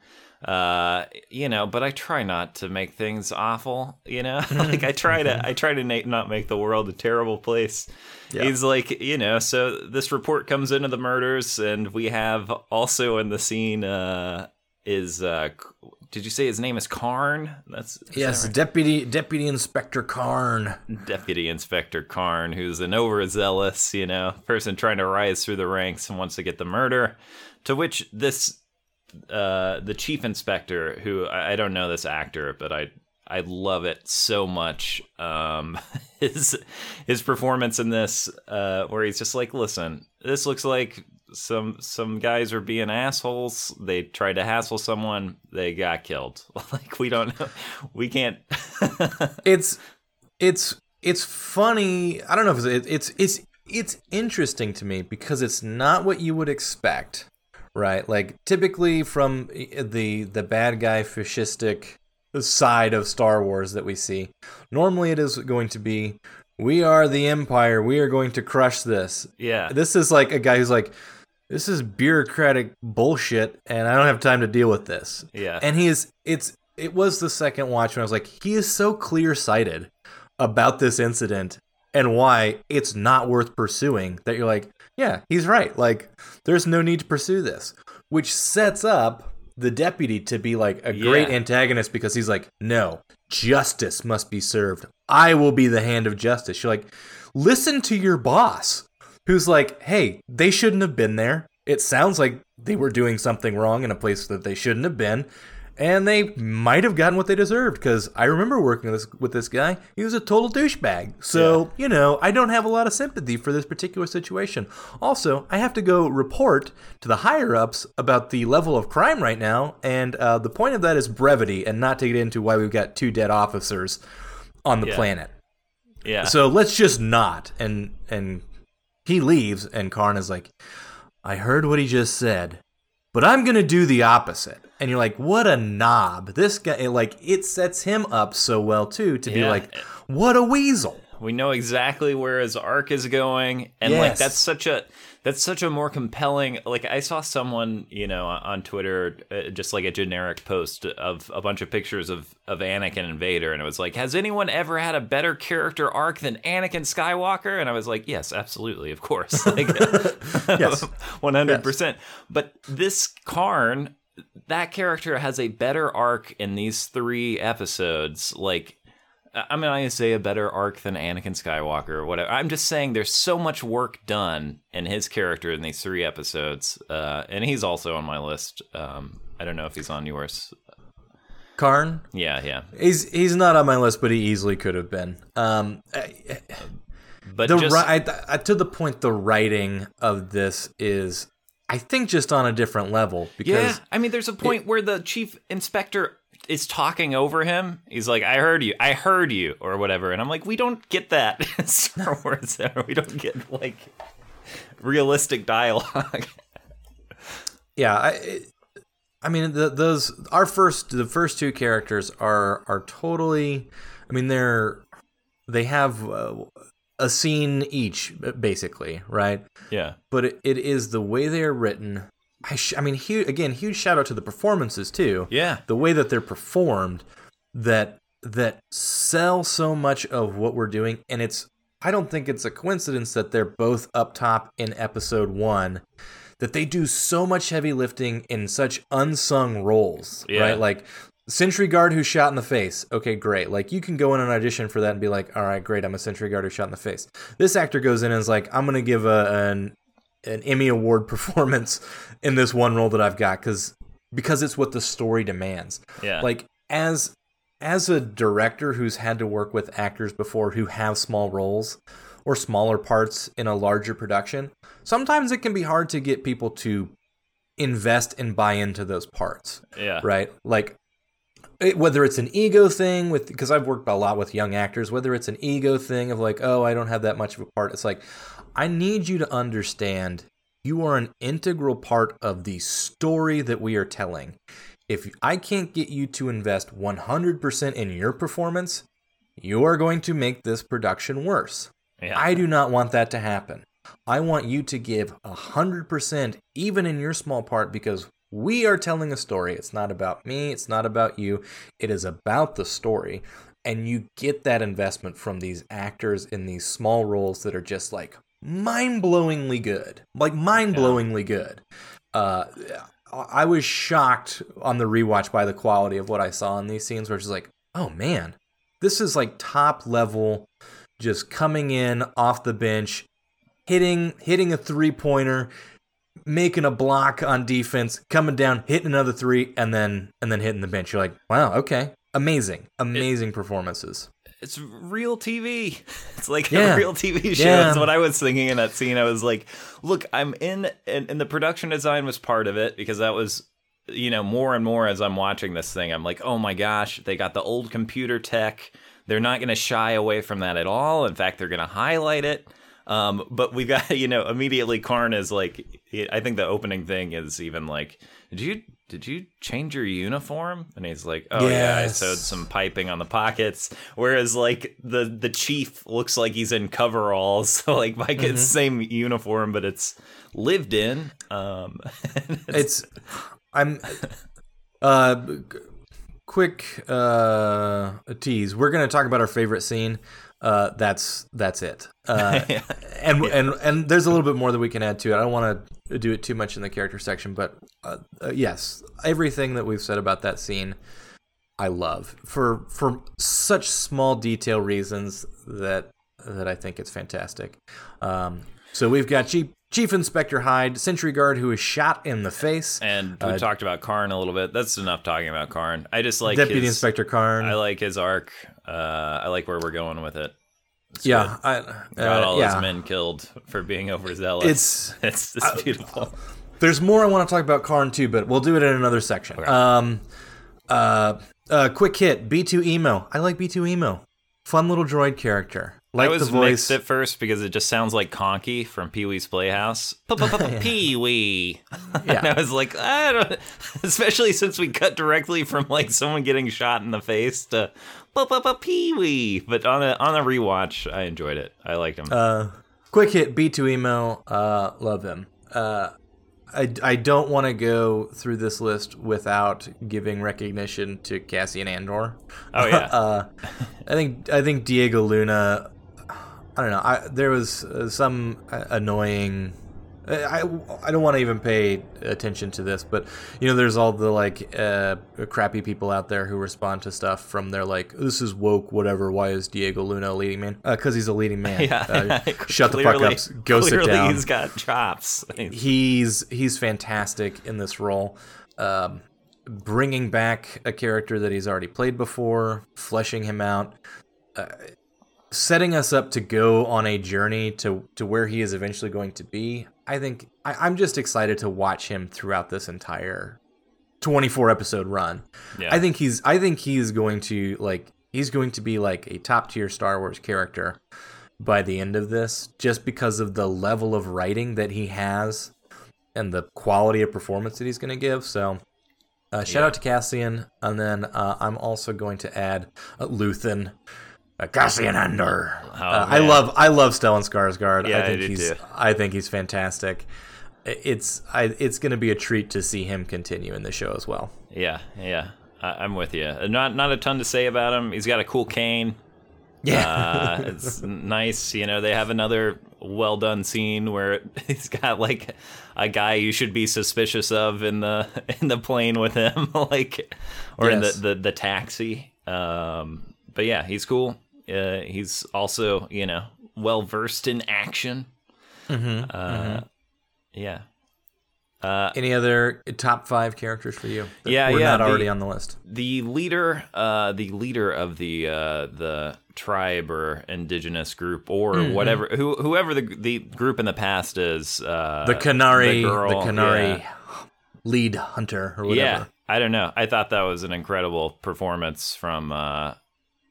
uh you know but i try not to make things awful you know? <laughs> <laughs> Like i try to i try to na- not make the world a terrible place. He's like you know so this report comes into the murders and we have also in the scene uh is uh did you say his name is karn? That's is that Yes, right? Deputy Deputy Inspector Karn. deputy inspector karn who's an overzealous you know person trying to rise through the ranks and wants to get the murder. To which this uh the chief inspector who I, I don't know this actor but i i love it so much um <laughs> his his performance in this uh where he's just like listen this looks like some some guys are being assholes. They tried to hassle someone. They got killed. <laughs> like we don't know. We can't. <laughs> it's it's it's funny. I don't know if it's it's it's it's interesting to me because it's not what you would expect, right? Like typically from eh, the the bad guy fascistic side of Star Wars that we see, normally it is going to be we are the empire. We are going to crush this. Yeah. This is like a guy who's like this is bureaucratic bullshit and I don't have time to deal with this. Yeah. And he is it's it was the second watch when I was like he is so clear-sighted about this incident and why it's not worth pursuing that you're like, yeah, he's right. Like, there's no need to pursue this, which sets up the deputy to be like a great antagonist because he's like, no, justice must be served. I will be the hand of justice. You're like, listen to your boss who's like, hey, they shouldn't have been there. It sounds like they were doing something wrong in a place that they shouldn't have been. And they might have gotten what they deserved because I remember working with this, with this guy. He was a total douchebag. So, you know, I don't have a lot of sympathy for this particular situation. Also, I have to go report to the higher ups about the level of crime right now. And uh, the point of that is brevity and not to get into why we've got two dead officers on the Yeah. planet. yeah. So let's just not. And and he leaves, and Karn is like, I heard what he just said, but I'm gonna do the opposite. And you're like, what a knob! This guy, like, it sets him up so well too to be like, what a weasel. we know exactly where his arc is going and like that's such a that's such a more compelling like i saw someone you know on twitter uh, just like a generic post of a bunch of pictures of of anakin and vader and it was like has anyone ever had a better character arc than anakin skywalker? And i was like yes absolutely of course. <laughs> Like <laughs> Yes. <laughs> 100% but this karn that character has a better arc in these three episodes like I'm not gonna say a better arc than Anakin Skywalker or whatever. I'm just saying there's so much work done in his character in these three episodes, uh, and he's also on my list. Um, I don't know if he's on yours. Karn, Yeah, yeah. he's he's not on my list, but he easily could have been. Um, But the just I, I, to the point, the writing of this is, I think, just on a different level because yeah, I mean, there's a point where the chief inspector is talking over him. He's like, "I heard you, I heard you," or whatever, and I'm like, "We don't get that <laughs> in Star Wars. <laughs> We don't get like realistic dialogue." <laughs> yeah i i mean the, those our first the first two characters are are totally i mean they're they have uh, a scene each basically right yeah, but it, it is the way they are written i sh- i mean hu- again huge shout out to the performances too. Yeah, the way that they're performed that that sell so much of what we're doing and it's i don't think it's a coincidence that they're both up top in episode 1 that they do so much heavy lifting in such unsung roles Yeah. right? Like sentry guard who shot in the face. Okay great. Like you can go in an audition for that and be like all right great i'm a sentry guard who shot in the face. This actor goes in and is like i'm gonna give a an an Emmy Award <laughs> performance in this one role that I've got because because it's what the story demands. yeah. Like as as a director who's had to work with actors before who have small roles or smaller parts in a larger production, sometimes it can be hard to get people to invest and buy into those parts yeah, right? Like it, whether it's an ego thing with because I've worked a lot with young actors, whether it's an ego thing of like, oh, I don't have that much of a part. It's like I need you to understand you are an integral part of the story that we are telling. If I can't get you to invest 100% in your performance, you are going to make this production worse. yeah. I do not want that to happen. I want you to give 100% even in your small part because we are telling a story. It's not about me, it's not about you. It is about the story. And you get that investment from these actors in these small roles that are just like mind-blowingly good. Like mind-blowingly good. Uh I was shocked on the rewatch by the quality of what I saw in these scenes where it's like, "Oh man, this is like top level just coming in off the bench, hitting hitting a three pointer, making a block on defense, coming down, hitting another three, and then and then hitting the bench. You're like, wow, okay, amazing, amazing performances. It's real TV. <laughs> It's like Yeah. a real TV show. Yeah. That's what I was thinking in that scene. I was like, look, I'm in, and, and the production design was part of it because that was, you know, more and more as I'm watching this thing, I'm like, oh my gosh, they got the old computer tech. They're not going to shy away from that at all. In fact, they're going to highlight it. Um, but we got, <laughs> you know, immediately Karn is like, I think the opening thing is even like, did you did you change your uniform? And he's like, oh yeah, I sewed some piping on the pockets. Whereas like the the chief looks like he's in coveralls, <laughs> so like Mike Mm-hmm. it's the same uniform, but it's lived in. Um, <laughs> it's I'm uh quick uh tease. We're gonna talk about our favorite scene. Uh, that's that's it. <laughs> Uh, and and and there's a little bit more that we can add to it. I don't want to do it too much in the character section, but uh, uh, yes, everything that we've said about that scene, I love for for such small detail reasons that that I think it's fantastic. Um, so we've got Chief, Chief Inspector Hyde, Sentry Guard, who is shot in the face. and we Uh, talked about Karn a little bit. That's enough talking about Karn. I just like Deputy his, Inspector Karn. I like his arc. Uh, I like where we're going with it. It's yeah, I, good. got uh, all yeah. his men killed for being overzealous. It's <laughs> it's, it's beautiful. There's more I want to talk about Karn too, but we'll do it in another section. Um, uh, uh, quick hit B2EMO. I like B2EMO. Fun little droid character. Like I was the voice. mixed at first because it just sounds like Conky from Pee Wee's Playhouse. <laughs> Pee Wee. And I was like, I don't. <laughs> Especially since we cut directly from like someone getting shot in the face to Pee Wee. But on a on a rewatch, I enjoyed it. I liked him. Uh, quick hit B2EMO. Uh, love him. Uh, I, I don't want to go through this list without giving recognition to Cassian Andor. oh yeah. <laughs> uh, I think I think Diego Luna. I don't know. I, there was uh, some uh, annoying. I, I don't want to even pay attention to this, but you know, there's all the like uh, crappy people out there who respond to stuff from their like, "This is woke, whatever." Why is Diego Luna a leading man? Because he's a leading man. <laughs> yeah. Uh, <laughs> shut the fuck up. Go sit clearly down He's got chops. he's he's fantastic in this role um, bringing back a character that he's already played before fleshing him out uh, setting us up to go on a journey to to where he is eventually going to be i think I, i'm just excited to watch him throughout this entire 24 episode run Yeah. i think he's i think he's going to like he's going to be like a top tier star wars character by the end of this just because of the level of writing that he has and the quality of performance that he's going to give. So, uh, shout Yeah. out to Cassian, and then uh, I'm also going to add uh, Luthen, uh, Cassian Andor. uh, I love I love Stellan Skarsgård. Yeah, I I think do he's too. I think he's fantastic. It's I it's going to be a treat to see him continue in the show as well. Yeah, yeah. I, I'm with you. Not not a ton to say about him. He's got a cool cane. Uh, it's <laughs> nice. You know, they have another well done scene where <laughs> he's got like a guy you should be suspicious of in the <laughs> in the plane with him, like or Yes. in the, the the taxi. Um, but yeah, he's cool. Uh, he's also you know well versed in action. Mm-hmm. Uh, Yeah. Uh, Any other top five characters for you? that Yeah, we're yeah, not the- already on the list. the leader uh the leader of the uh the tribe or indigenous group or Mm-hmm. whatever who whoever the the group in the past is uh The Kenari, the, girl, Kenari yeah. lead hunter or whatever. yeah i don't know i thought that was an incredible performance from uh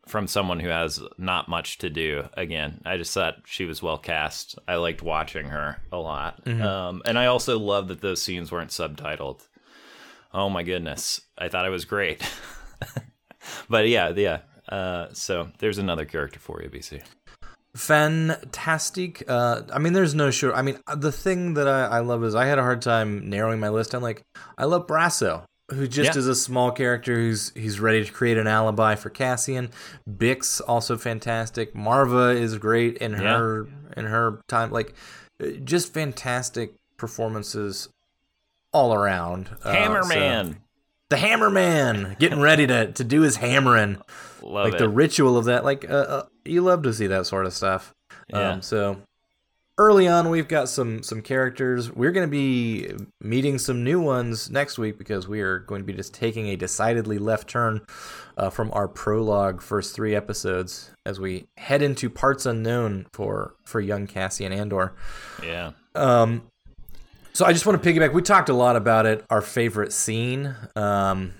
from someone who has not much to do again i just thought she was well cast i liked watching her a lot Mm-hmm. um and i also love that those scenes weren't subtitled oh my goodness i thought it was great <laughs> but yeah yeah uh so there's another character for you bc fantastic. Uh, I mean, there's no sure. I mean, the thing that I, I love is I had a hard time narrowing my list. I'm like, I love Brasso, who just Yeah. is a small character who's he's ready to create an alibi for Cassian. Bix also fantastic. Maarva is great in Yeah. her in her time. Like, uh, just fantastic performances all around. Uh, so- hammerman the Hammerman, getting ready to to do his hammering love like it the ritual of that like uh, uh, you love to see that sort of stuff Yeah. um so early on we've got some some characters. We're going to be meeting some new ones next week because we are going to be just taking a decidedly left turn uh, from our prologue first three episodes as we head into parts unknown for for young Cassian Andor. Yeah. Um, so I just want to piggyback. We talked a lot about it. Our favorite scene, um,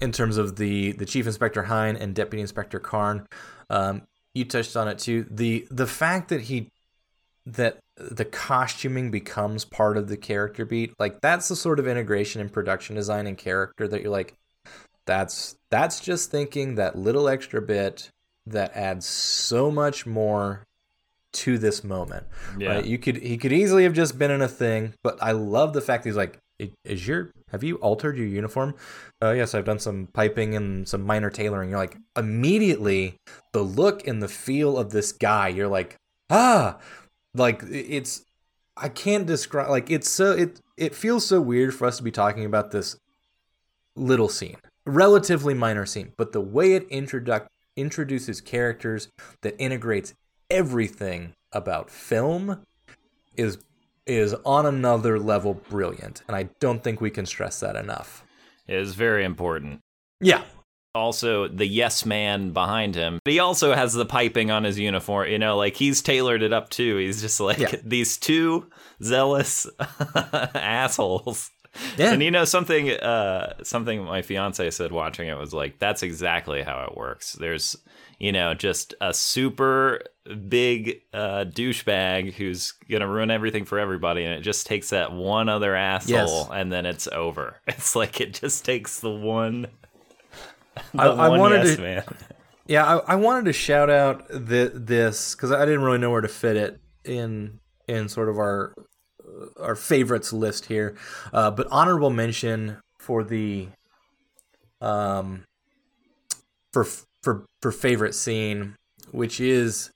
in terms of the the Chief Inspector Hyne and Deputy Inspector Karn. Um, you touched on it too. The the fact that he that the costuming becomes part of the character beat, like that's the sort of integration in production design and character that you're like, that's that's just thinking that little extra bit that adds so much more to this moment. Yeah. Right? You could he could easily have just been in a thing, but I love the fact that he's like, is your have you altered your uniform? Uh, yes, I've done some piping and some minor tailoring. You're like immediately the look and the feel of this guy. You're like ah, like it's I can't describe like it's so it it feels so weird for us to be talking about this little scene, relatively minor scene, but the way it introduc- introduces characters that integrates everything about film is is on another level brilliant and i don't think we can stress that enough It is very important. yeah Also, the yes man behind him. But He also has the piping on his uniform. You know, like he's tailored it up too. He's just like Yeah. <laughs> these two zealous <laughs> assholes. Yeah. And you know something uh something my fiance said watching it was like that's exactly how it works. There's you know just a super big uh douchebag who's going to ruin everything for everybody and it just takes that one other asshole Yes. and then it's over. <laughs> It's like it just takes the one I- I wanted yes to- man. <laughs> yeah i, I wanted to shout out the, this because i didn't really know where to fit it in in sort of our our favorites list here uh, but honorable mention for the um for for for favorite scene which is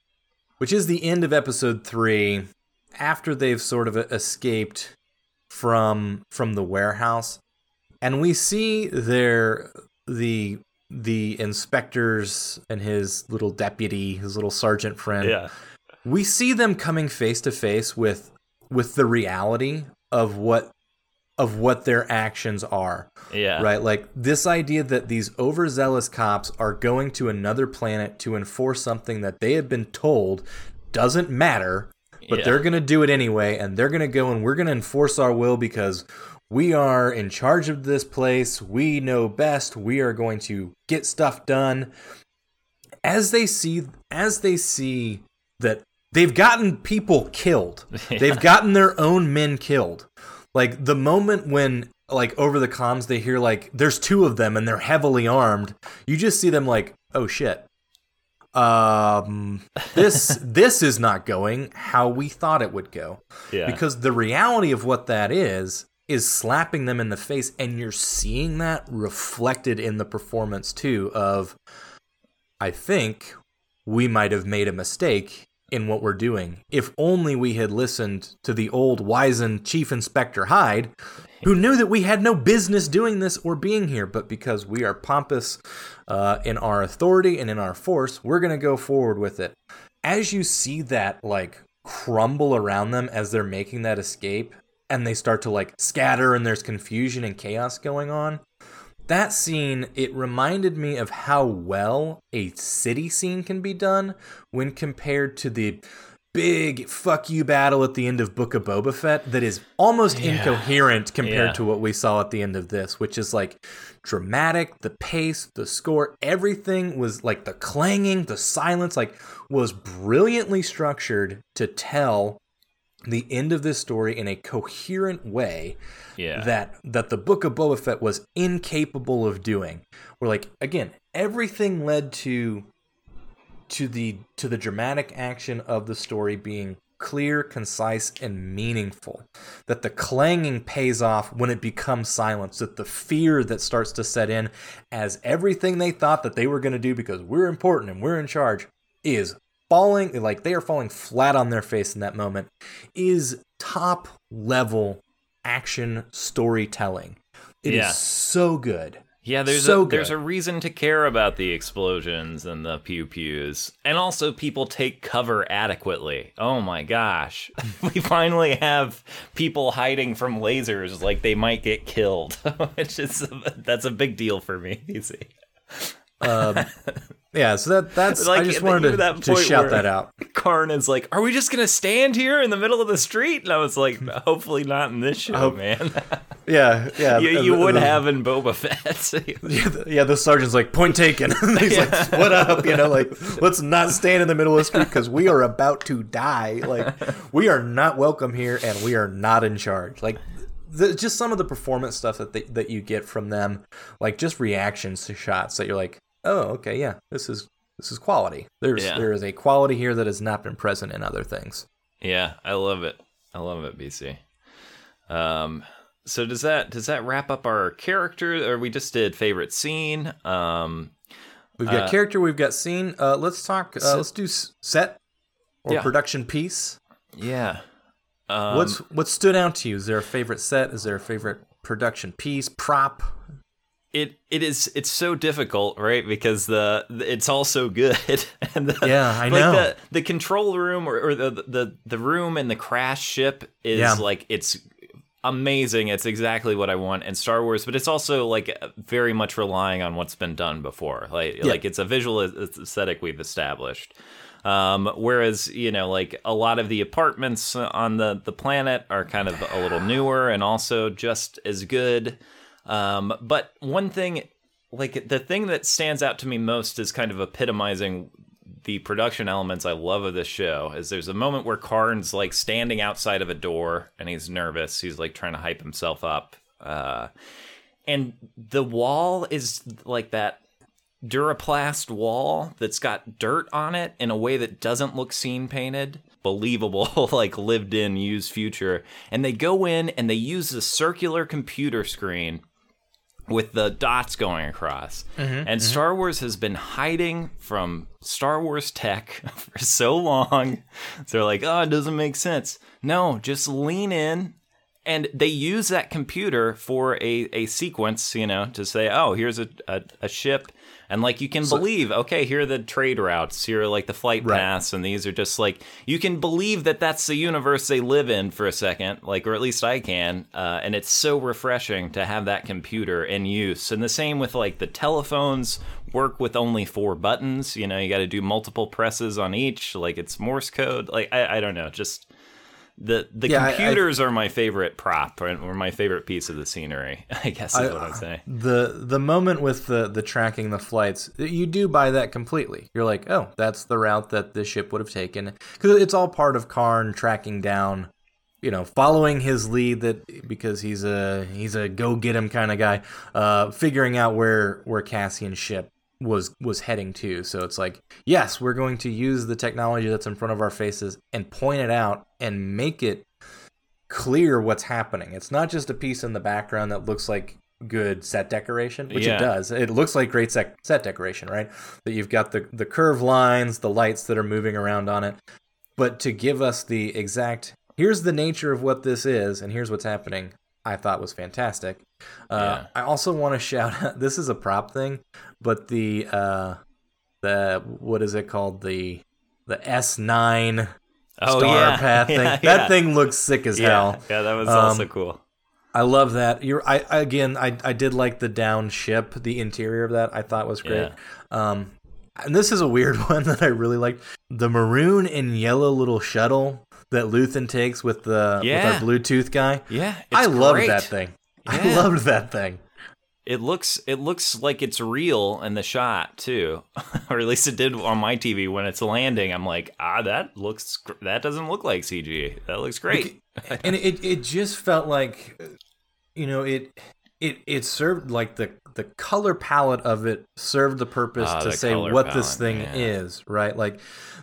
which is the end of episode 3 after they've sort of escaped from from the warehouse and we see their the the inspectors and his little deputy his little sergeant friend Yeah. we see them coming face to face with with the reality of what of what their actions are Yeah. right like this idea that these overzealous cops are going to another planet to enforce something that they have been told doesn't matter but Yeah. they're going to do it anyway and they're going to go and we're going to enforce our will because we are in charge of this place. We know best. We are going to get stuff done. As they see as they see that they've gotten people killed. <laughs> They've gotten their own men killed. Like the moment when like over the comms they hear like there's two of them and they're heavily armed you just see them like oh shit. Um this <laughs> this is not going how we thought it would go. Yeah. because the reality of what that is is slapping them in the face and you're seeing that reflected in the performance too of i think we might have made a mistake in what we're doing. If only we had listened to the old wizened chief inspector hyde who knew that we had no business doing this or being here. But because we are pompous uh, in our authority and in our force we're going to go forward with it. As you see that like crumble around them as they're making that escape and they start to like scatter and there's confusion and chaos going on that scene it reminded me of how well a city scene can be done when compared to the big fuck you battle at the end of Book of Boba Fett that is almost incoherent compared Yeah. to what we saw at the end of this, which is like dramatic, the pace, the score, everything was like the clanging, the silence, like was brilliantly structured to tell the end of this story in a coherent way Yeah. that that the book of Boba Fett was incapable of doing. Where like again, everything led to to the to the dramatic action of the story being clear, concise, and meaningful. That the clanging pays off when it becomes silence. That the fear that starts to set in as everything they thought that they were going to do because we're important and we're in charge is falling like they are falling flat on their face in that moment is top level action storytelling. It is Yeah. so good. Yeah, there's So a, there's a reason to care about the explosions and the pew pews, and also people take cover adequately. Oh my gosh, <laughs> we finally have people hiding from lasers like they might get killed. <laughs> Which is that's a big deal for me. <laughs> You see, Um, yeah, so that that's Like, I just wanted to, that to shout that out. <laughs> Karn is like, "Are we just gonna stand here in the middle of the street?" And I was like, "Hopefully not in this show, hope- man. <laughs> <laughs> Yeah, yeah. you the- would the- have in Boba Fett." Yeah, the, yeah, the sergeant's like, point taken. He's like, what up, you know, like, let's not stand in the middle of the street because we are about to die. Like, we are not welcome here and we are not in charge. Like, the, just some of the performance stuff that they, that you get from them, like just reactions to shots that you're like, oh, okay, yeah, this is this is quality. There's Yeah. there is a quality here that has not been present in other things. Yeah, I love it. I love it, BC. Um, so does that does that wrap up our character, or we just did favorite scene? Um, We've got Uh, character, we've got scene. Uh, let's talk. Uh, let's do set or Yeah. production piece. yeah. Um, What's what stood out to you? Is there a favorite set? Is there a favorite production piece, prop? It? It is. It's so difficult, right? Because the, it's all so good, <laughs> and the, Yeah, I like know. the the control room or, or the the the room in the crash ship is Yeah. like it's amazing. It's exactly what I want in Star Wars, but it's also like very much relying on what's been done before. Like like it's a visual aesthetic we've established. Um, whereas you know, like a lot of the apartments on the the planet are kind of a little newer and also just as good. Um, but one thing, like the thing that stands out to me most is kind of epitomizing the production elements I love of this show is there's a moment where Karn's like standing outside of a door and he's nervous. He's like trying to hype himself up. Uh, and the wall is like that Duraplast wall that's got dirt on it in a way that doesn't look scene painted. Believable, <laughs> like lived in, used future. And they go in and they use the circular computer screen with the dots going across. Mm-hmm, and mm-hmm. Star Wars has been hiding from Star Wars tech <laughs> for so long. So they're like, oh, it doesn't make sense. No, just lean in. And they use that computer for a, a sequence, you know, to say, oh, here's a, a, a ship. And like you can believe, okay, here are the trade routes, here are like the flight Right. paths, and these are just like you can believe that that's the universe they live in for a second, like, or at least I can. Uh, and it's so refreshing to have that computer in use. And the same with like the telephones work with only four buttons. You know, you got to do multiple presses on each, like it's Morse code. Like I, I don't know, just the the Yeah, I- I- computers are my favorite prop or, or my favorite piece of the scenery. <laughs> I guess is I- what I'm saying. The the moment with the the tracking the flights, you do buy that completely. You're like, oh, that's the route that the ship would have taken because it's all part of Karn tracking down, you know, following his lead that because he's a he's a go get him kind of guy, uh, figuring out where where Cassian's ship was was heading to. So it's like, yes, we're going to use the technology that's in front of our faces and point it out and make it clear what's happening. It's not just a piece in the background that looks like good set decoration, which Yeah. it does. It looks like great set, set decoration, right? That you've got the the curved lines, the lights that are moving around on it. But to give us the exact here's the nature of what this is and here's what's happening, I thought was fantastic. Uh, Yeah. I also want to <laughs> shout out this is a prop thing, but the uh the what is it called? The the S9 Oh star yeah, <laughs> path thing. Yeah, That thing looks sick as hell. yeah, that was Um, also cool. I love that. You're I again I I did like the down ship, the interior of that I thought was great. Um and this is a weird <laughs> one that I really liked. The maroon and yellow little shuttle that Luthen takes with the Yeah. with our Bluetooth guy. Yeah, it's I love that thing. <laughs> I loved that thing. It looks it looks like it's real in the shot too, <laughs> or at least it did on my TV when it's landing. I'm like, ah, that looks that doesn't look like CG. That looks great. and it it just felt like you know it it it served like the the color palette of it served the purpose Ah, to the say what this thing yeah. is right? Like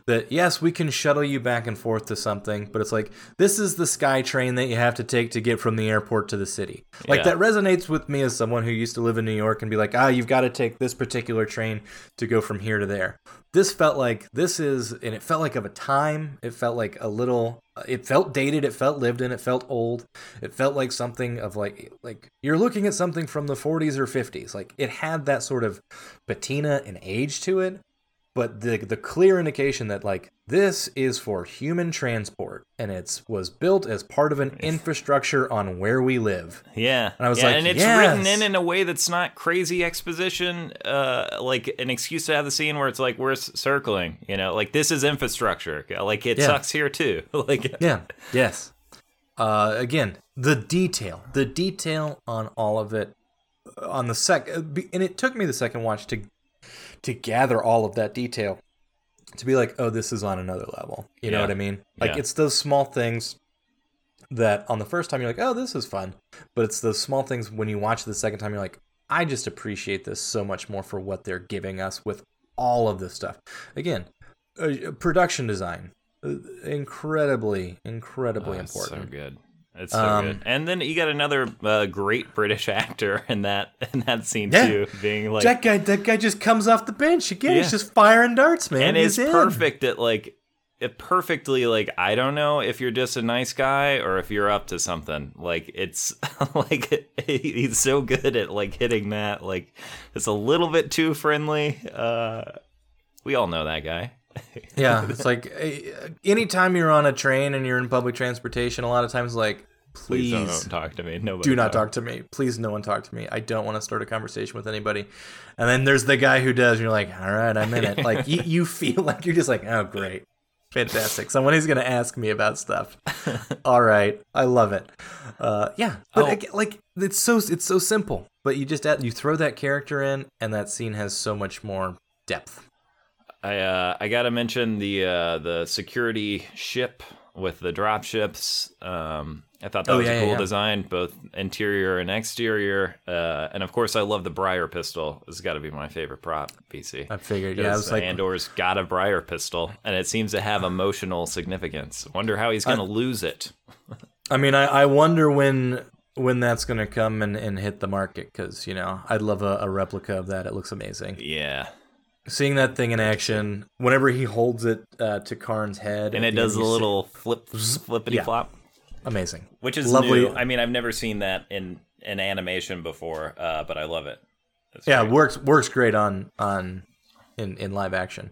that yes we can shuttle you back and forth to something but it's like this is the sky train that you have to take to get from the airport to the city. Like Yeah. that resonates with me as someone who used to live in new york and be like ah you've got to take this particular train to go from here to there. This felt like this is and it felt like of a time. It felt like a little it felt dated it felt lived in it felt old. It felt like something of like like you're looking at something from the 40s or 50s like it had that sort of patina and age to it but the the clear indication that like this is for human transport and it's was built as part of an infrastructure on where we live. Yeah, And I was yeah, like, and it's yes. written in in a way that's not crazy exposition, uh, like an excuse to have the scene where it's like we're circling, you know, like this is infrastructure, like it Yeah. sucks here too, <laughs> like yeah. Yes. Uh again the detail. The detail on all of it on the sec uh, and it took me the second watch to to gather all of that detail to be like oh this is on another level. You know what i mean? Like Yeah. it's those small things that on the first time you're like oh this is fun. But it's those small things when you watch it the second time you're like i just appreciate this so much more for what they're giving us with all of this stuff. Again uh, production design uh, incredibly incredibly Oh, important So good. It's so Um, good. And then you got another uh, great British <laughs> actor in that in that scene Yeah. too, being like that guy that guy just comes off the bench again Yeah. he's just firing darts man and He's is in. perfect at like it perfectly like I don't know if you're just a nice guy or if you're up to something. Like it's <laughs> like <laughs> he's so good at like hitting that like it's a little bit too friendly. Uh we all know that guy. Yeah it's like eh, anytime you're on a train and you're in public transportation a lot of times like Please, please, don't talk to me. Nobody do not talk to me. Please no one talk to me. I don't want to start a conversation with anybody. And then there's the guy who does and you're like all right i'm in it. Like you, you <laughs> feel like you're just like oh great. Fantastic. Someone is going to ask me about stuff. <laughs> All right. I love it. Uh, yeah. But Oh. like it's so it's so simple. But you just add, you throw that character in and that scene has so much more depth I uh, I gotta mention the uh, the security ship with the drop ships. Um, I thought that Oh, was yeah, a cool yeah. design, both interior and exterior. Uh, and of course, I love the Bryar pistol. It's got to be my favorite prop, BC. i figured yeah i was like Andor's got a Bryar pistol, and it seems to have emotional significance. Wonder how he's gonna lose it. <laughs> I mean, I, I wonder when when that's gonna come and, and hit the market because you know I'd love a, a replica of that. It looks amazing. Yeah, Seeing that thing in action, whenever he holds it uh, to Karn's head, and it does a see- little flip flippity Yeah. flop. amazing. which is Lovely- new. I mean, I've never seen that in in animation before, uh, but I love it. It's Yeah, great. works works great on on in in live action.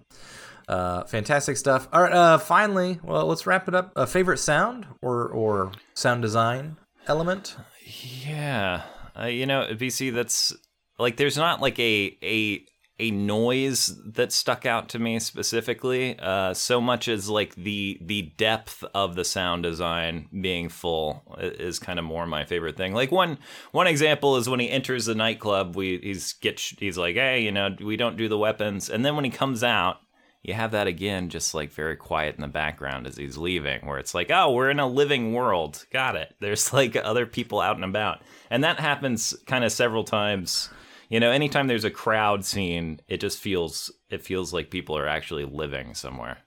Uh, fantastic stuff. All right, uh, finally, well, let's wrap it up. A favorite sound or or sound design element? yeah. Uh, you know, VC. That's like there's not like a a a noise that stuck out to me specifically. Uh, so much as like the the depth of the sound design being full is kind of more my favorite thing. Like one one example is when he enters the nightclub. We he's get he's like, hey, you know, we don't do the weapons, and then when he comes out. you have that again, just like very quiet in the background as he's leaving, where it's like, oh, we're in a living world. Got it. There's like other people out and about. And that happens kind of several times. You know, anytime there's a crowd scene, it just feels it feels like people are actually living somewhere.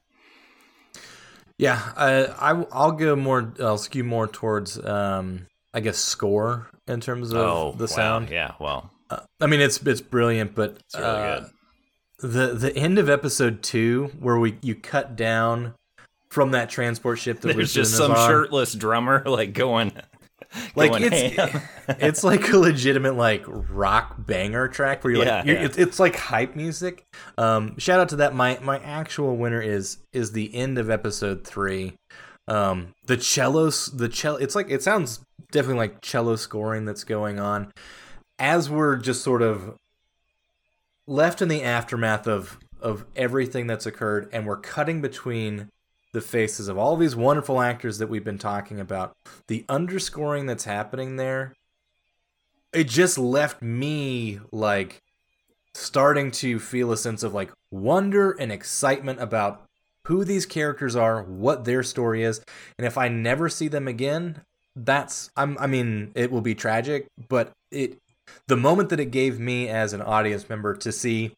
Yeah, I, I I'll go more. I'll skew more towards, um, I guess, score in terms of oh, the wow. sound. Yeah, well, Uh, I mean, it's it's brilliant, but it's really uh, good. the the end of episode two, where we you cut down from that transport ship that <laughs> There's just some on. shirtless drummer <laughs> like going <laughs> like it's it's like a legitimate like rock banger track where you're Yeah, like you're, yeah. It's, it's like hype music. Um shout out to that. My my actual winner is is the end of episode three. Um the cellos the cello it's like it sounds definitely like cello scoring that's going on. As we're just sort of left in the aftermath of of everything that's occurred and we're cutting between the faces of all these wonderful actors that we've been talking about the underscoring that's happening there it just left me like starting to feel a sense of like wonder and excitement about who these characters are what their story is and if i never see them again that's i'm i mean it will be tragic but it the moment that it gave me as an audience member to see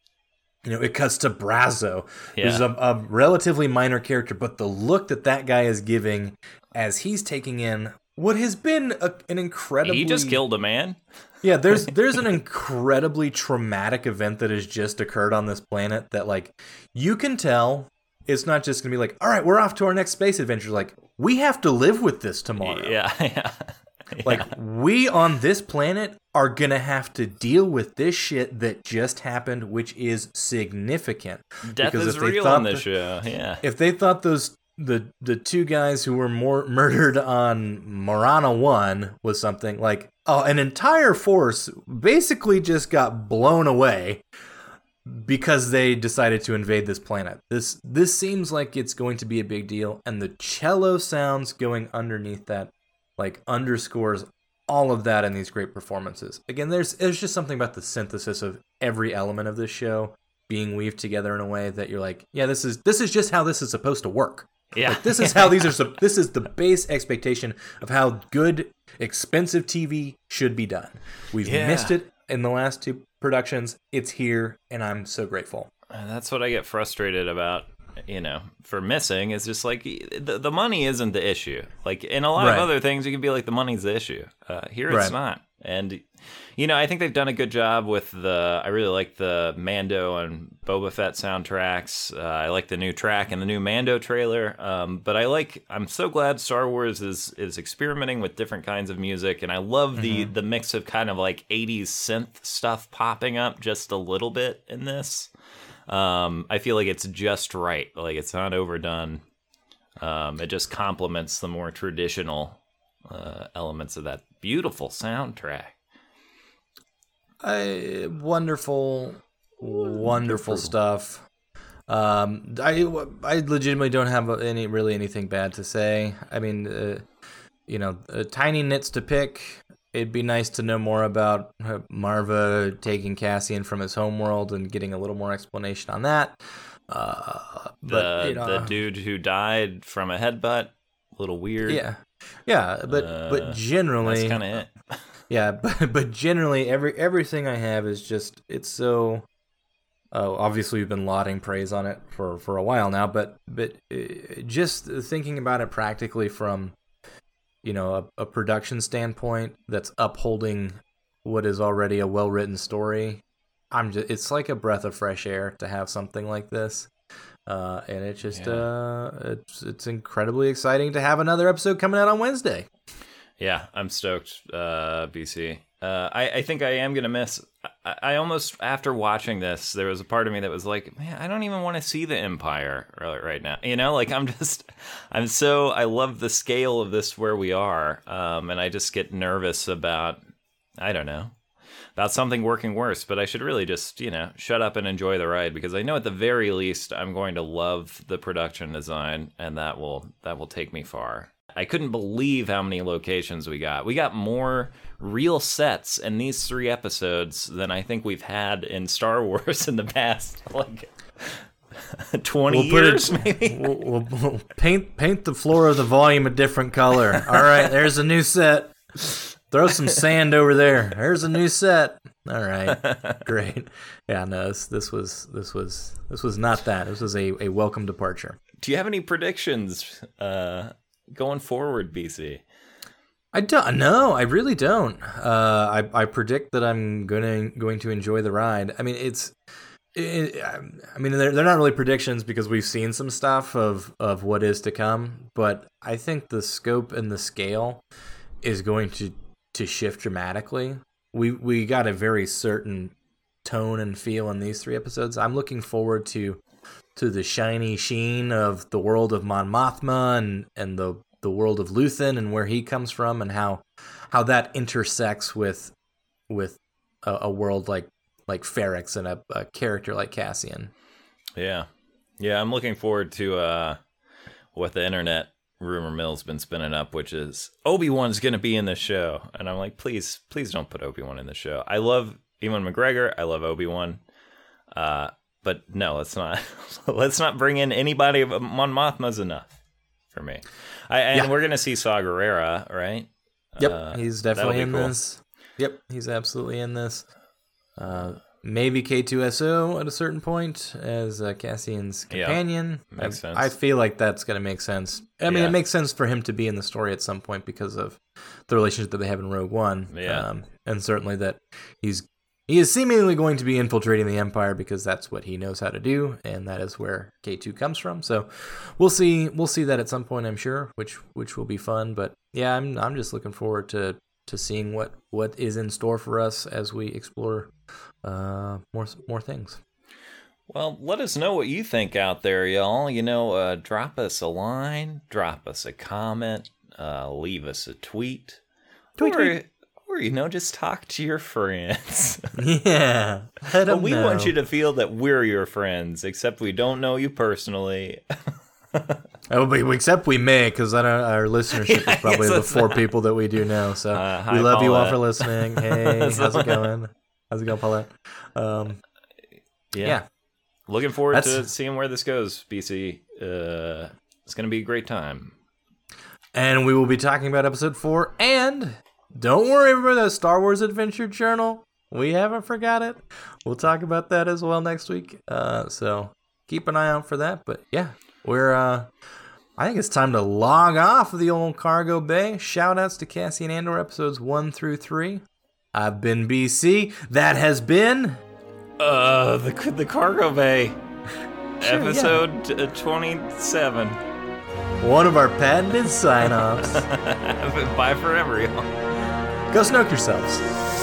you know it cuts to Brasso Yeah. who's a, a relatively minor character but the look that that guy is giving as he's taking in what has been a, an incredibly He just killed a man. yeah there's <laughs> there's an incredibly traumatic event that has just occurred on this planet that like you can tell it's not just gonna be like all right we're off to our next space adventure like we have to live with this tomorrow. Yeah, <laughs> yeah. <laughs> Like we on this planet are gonna have to deal with this shit that just happened, which is significant. Death because is if they real thought on this the- show. Yeah. If they thought those the the two guys who were more <laughs> murdered on Morlana One was something like oh, an entire force basically just got blown away because they decided to invade this planet. This this seems like it's going to be a big deal, and the cello sounds going underneath that like underscores all of that in these great performances. Again, there's there's just something about the synthesis of every element of this show being weaved together in a way that you're like, yeah, this is this is just how this is supposed to work. Yeah. Like, this is how these are. <laughs> This is the base expectation of how good, expensive TV should be done. We've Yeah. missed it in the last two productions. It's here, and I'm so grateful. And that's what I get frustrated about, you know, for missing is just like the, the money isn't the issue. Like in a lot Right. of other things, you can be like, the money's the issue. Uh, here it's Right. not. And, you know, I think they've done a good job with the, I really like the Mando and Boba Fett soundtracks. Uh, I like the new track and the new Mando trailer. Um, but I like, I'm so glad Star Wars is, is experimenting with different kinds of music. And I love the, the mix of kind of like 80s synth stuff popping up just a little bit in this um, I feel like it's just right. Like it's not overdone. Um, it just complements the more traditional uh, elements of that beautiful soundtrack. I, wonderful, wonderful stuff. Um, I I legitimately don't have any really anything bad to say. I mean, uh, you know, uh, tiny nits to pick. It'd be nice to know more about uh, Maarva taking Cassian from his homeworld and getting a little more explanation on that. Uh, but The you know, the dude who died from a headbutt, a little weird. yeah, yeah, but Uh, but generally, that's kind of it. <laughs> yeah, <laughs> but but generally, every everything I have is just it's so. Uh, obviously, we've been lauding praise on it for for a while now, but but uh, just thinking about it practically from, you know, a, a production standpoint that's upholding what is already a well written story. I'm just it's like a breath of fresh air to have something like this. Uh, and it just Yeah. uh, it's it's incredibly exciting to have another episode coming out on Wednesday. Yeah, I'm stoked, uh, BC. Uh, I, I think I am gonna miss. I, I almost after watching this, there was a part of me that was like, man, I don't even want to see the Empire right, now. You know, like I'm <laughs> just, I'm so I love the scale of this where we are, um, and I just get nervous about, I don't know, about something working worse. But I should really just, you know, shut up and enjoy the ride because I know at the very least I'm going to love the production design, and that will that will take me far. I couldn't believe how many locations we got. We got more real sets in these three episodes than I think we've had in Star Wars in the past, <laughs> like <laughs> twenty We'll put years, it. maybe. <laughs> We'll, we'll, we'll paint paint the floor of the volume a different color. All right, there's a new set. Throw some sand over there. There's a new set. All right, great. Yeah, no, this, this was this was this was not that. This was a, a welcome departure. Do you have any predictions uh, going forward, BC? I don't. know. I really don't. Uh, I I predict that I'm gonna going to enjoy the ride. I mean, it's. It, I mean, they're they're not really predictions because we've seen some stuff of of what is to come. But I think the scope and the scale is going to to shift dramatically. We we got a very certain tone and feel in these three episodes. I'm looking forward to to the shiny sheen of the world of Mon Mothma and and the the world of Luthen and where he comes from and how how that intersects with with a, a world like like Ferrix and a, a character like Cassian. Yeah, yeah. I'm looking forward to uh, what the internet rumor mill's been spinning up, which is Obi Wan's going to be in the show, and I'm like, please, please don't put Obi Wan in the show. I love Ewan McGregor. I love Obi Wan. Uh, but no, let's not <laughs> let's not bring in anybody. of Mon Mothma's enough for me. I, and Yeah. we're gonna see Saw Gerrera, right? Yep, Uh, he's definitely in cool. this. Yep, he's absolutely in this. Uh, maybe K2SO at a certain point as uh, Cassian's Yeah, companion. makes I, sense. I feel like that's going to make sense. I mean, Yeah. it makes sense for him to be in the story at some point because of the relationship that they have in Rogue One. Yeah. Um, and certainly that he's he is seemingly going to be infiltrating the Empire because that's what he knows how to do, and that is where K2 comes from. So we'll see we'll see that at some point, I'm sure, which which will be fun. But yeah, I'm I'm just looking forward to to seeing what what is in store for us as we explore uh, more more things. Well, let us know what you think out there, y'all. You know, uh, drop us a line, drop us a comment, uh, leave us a tweet, Tweet, or, tweet. You know, just talk to your friends. <laughs> Yeah, but we know. want you to feel that we're your friends, except we don't know you personally. <laughs> Oh, but except we may, because our listenership <laughs> Yeah, is probably the four that's- people that we do know. So Uh, we hi, love you all for listening. Hey, how's it going? How's it going, Paulette? Um, yeah. Looking forward to seeing where this goes, BC. Uh, it's going to be a great time. and we will be talking about episode four. And don't worry about the Star Wars Adventure Journal. We haven't forgot it. We'll talk about that as well next week. Uh, so keep an eye out for that. But yeah, we're. Uh, I think it's time to log off of the old cargo bay. Shout outs to Cassian Andor episodes one through three. I've been BC. That has been. Uh, the the cargo bay, <laughs> Sure, episode uh, twenty-seven. One of our patented sign offs. <laughs> Bye forever, y'all. Go snoke yourselves.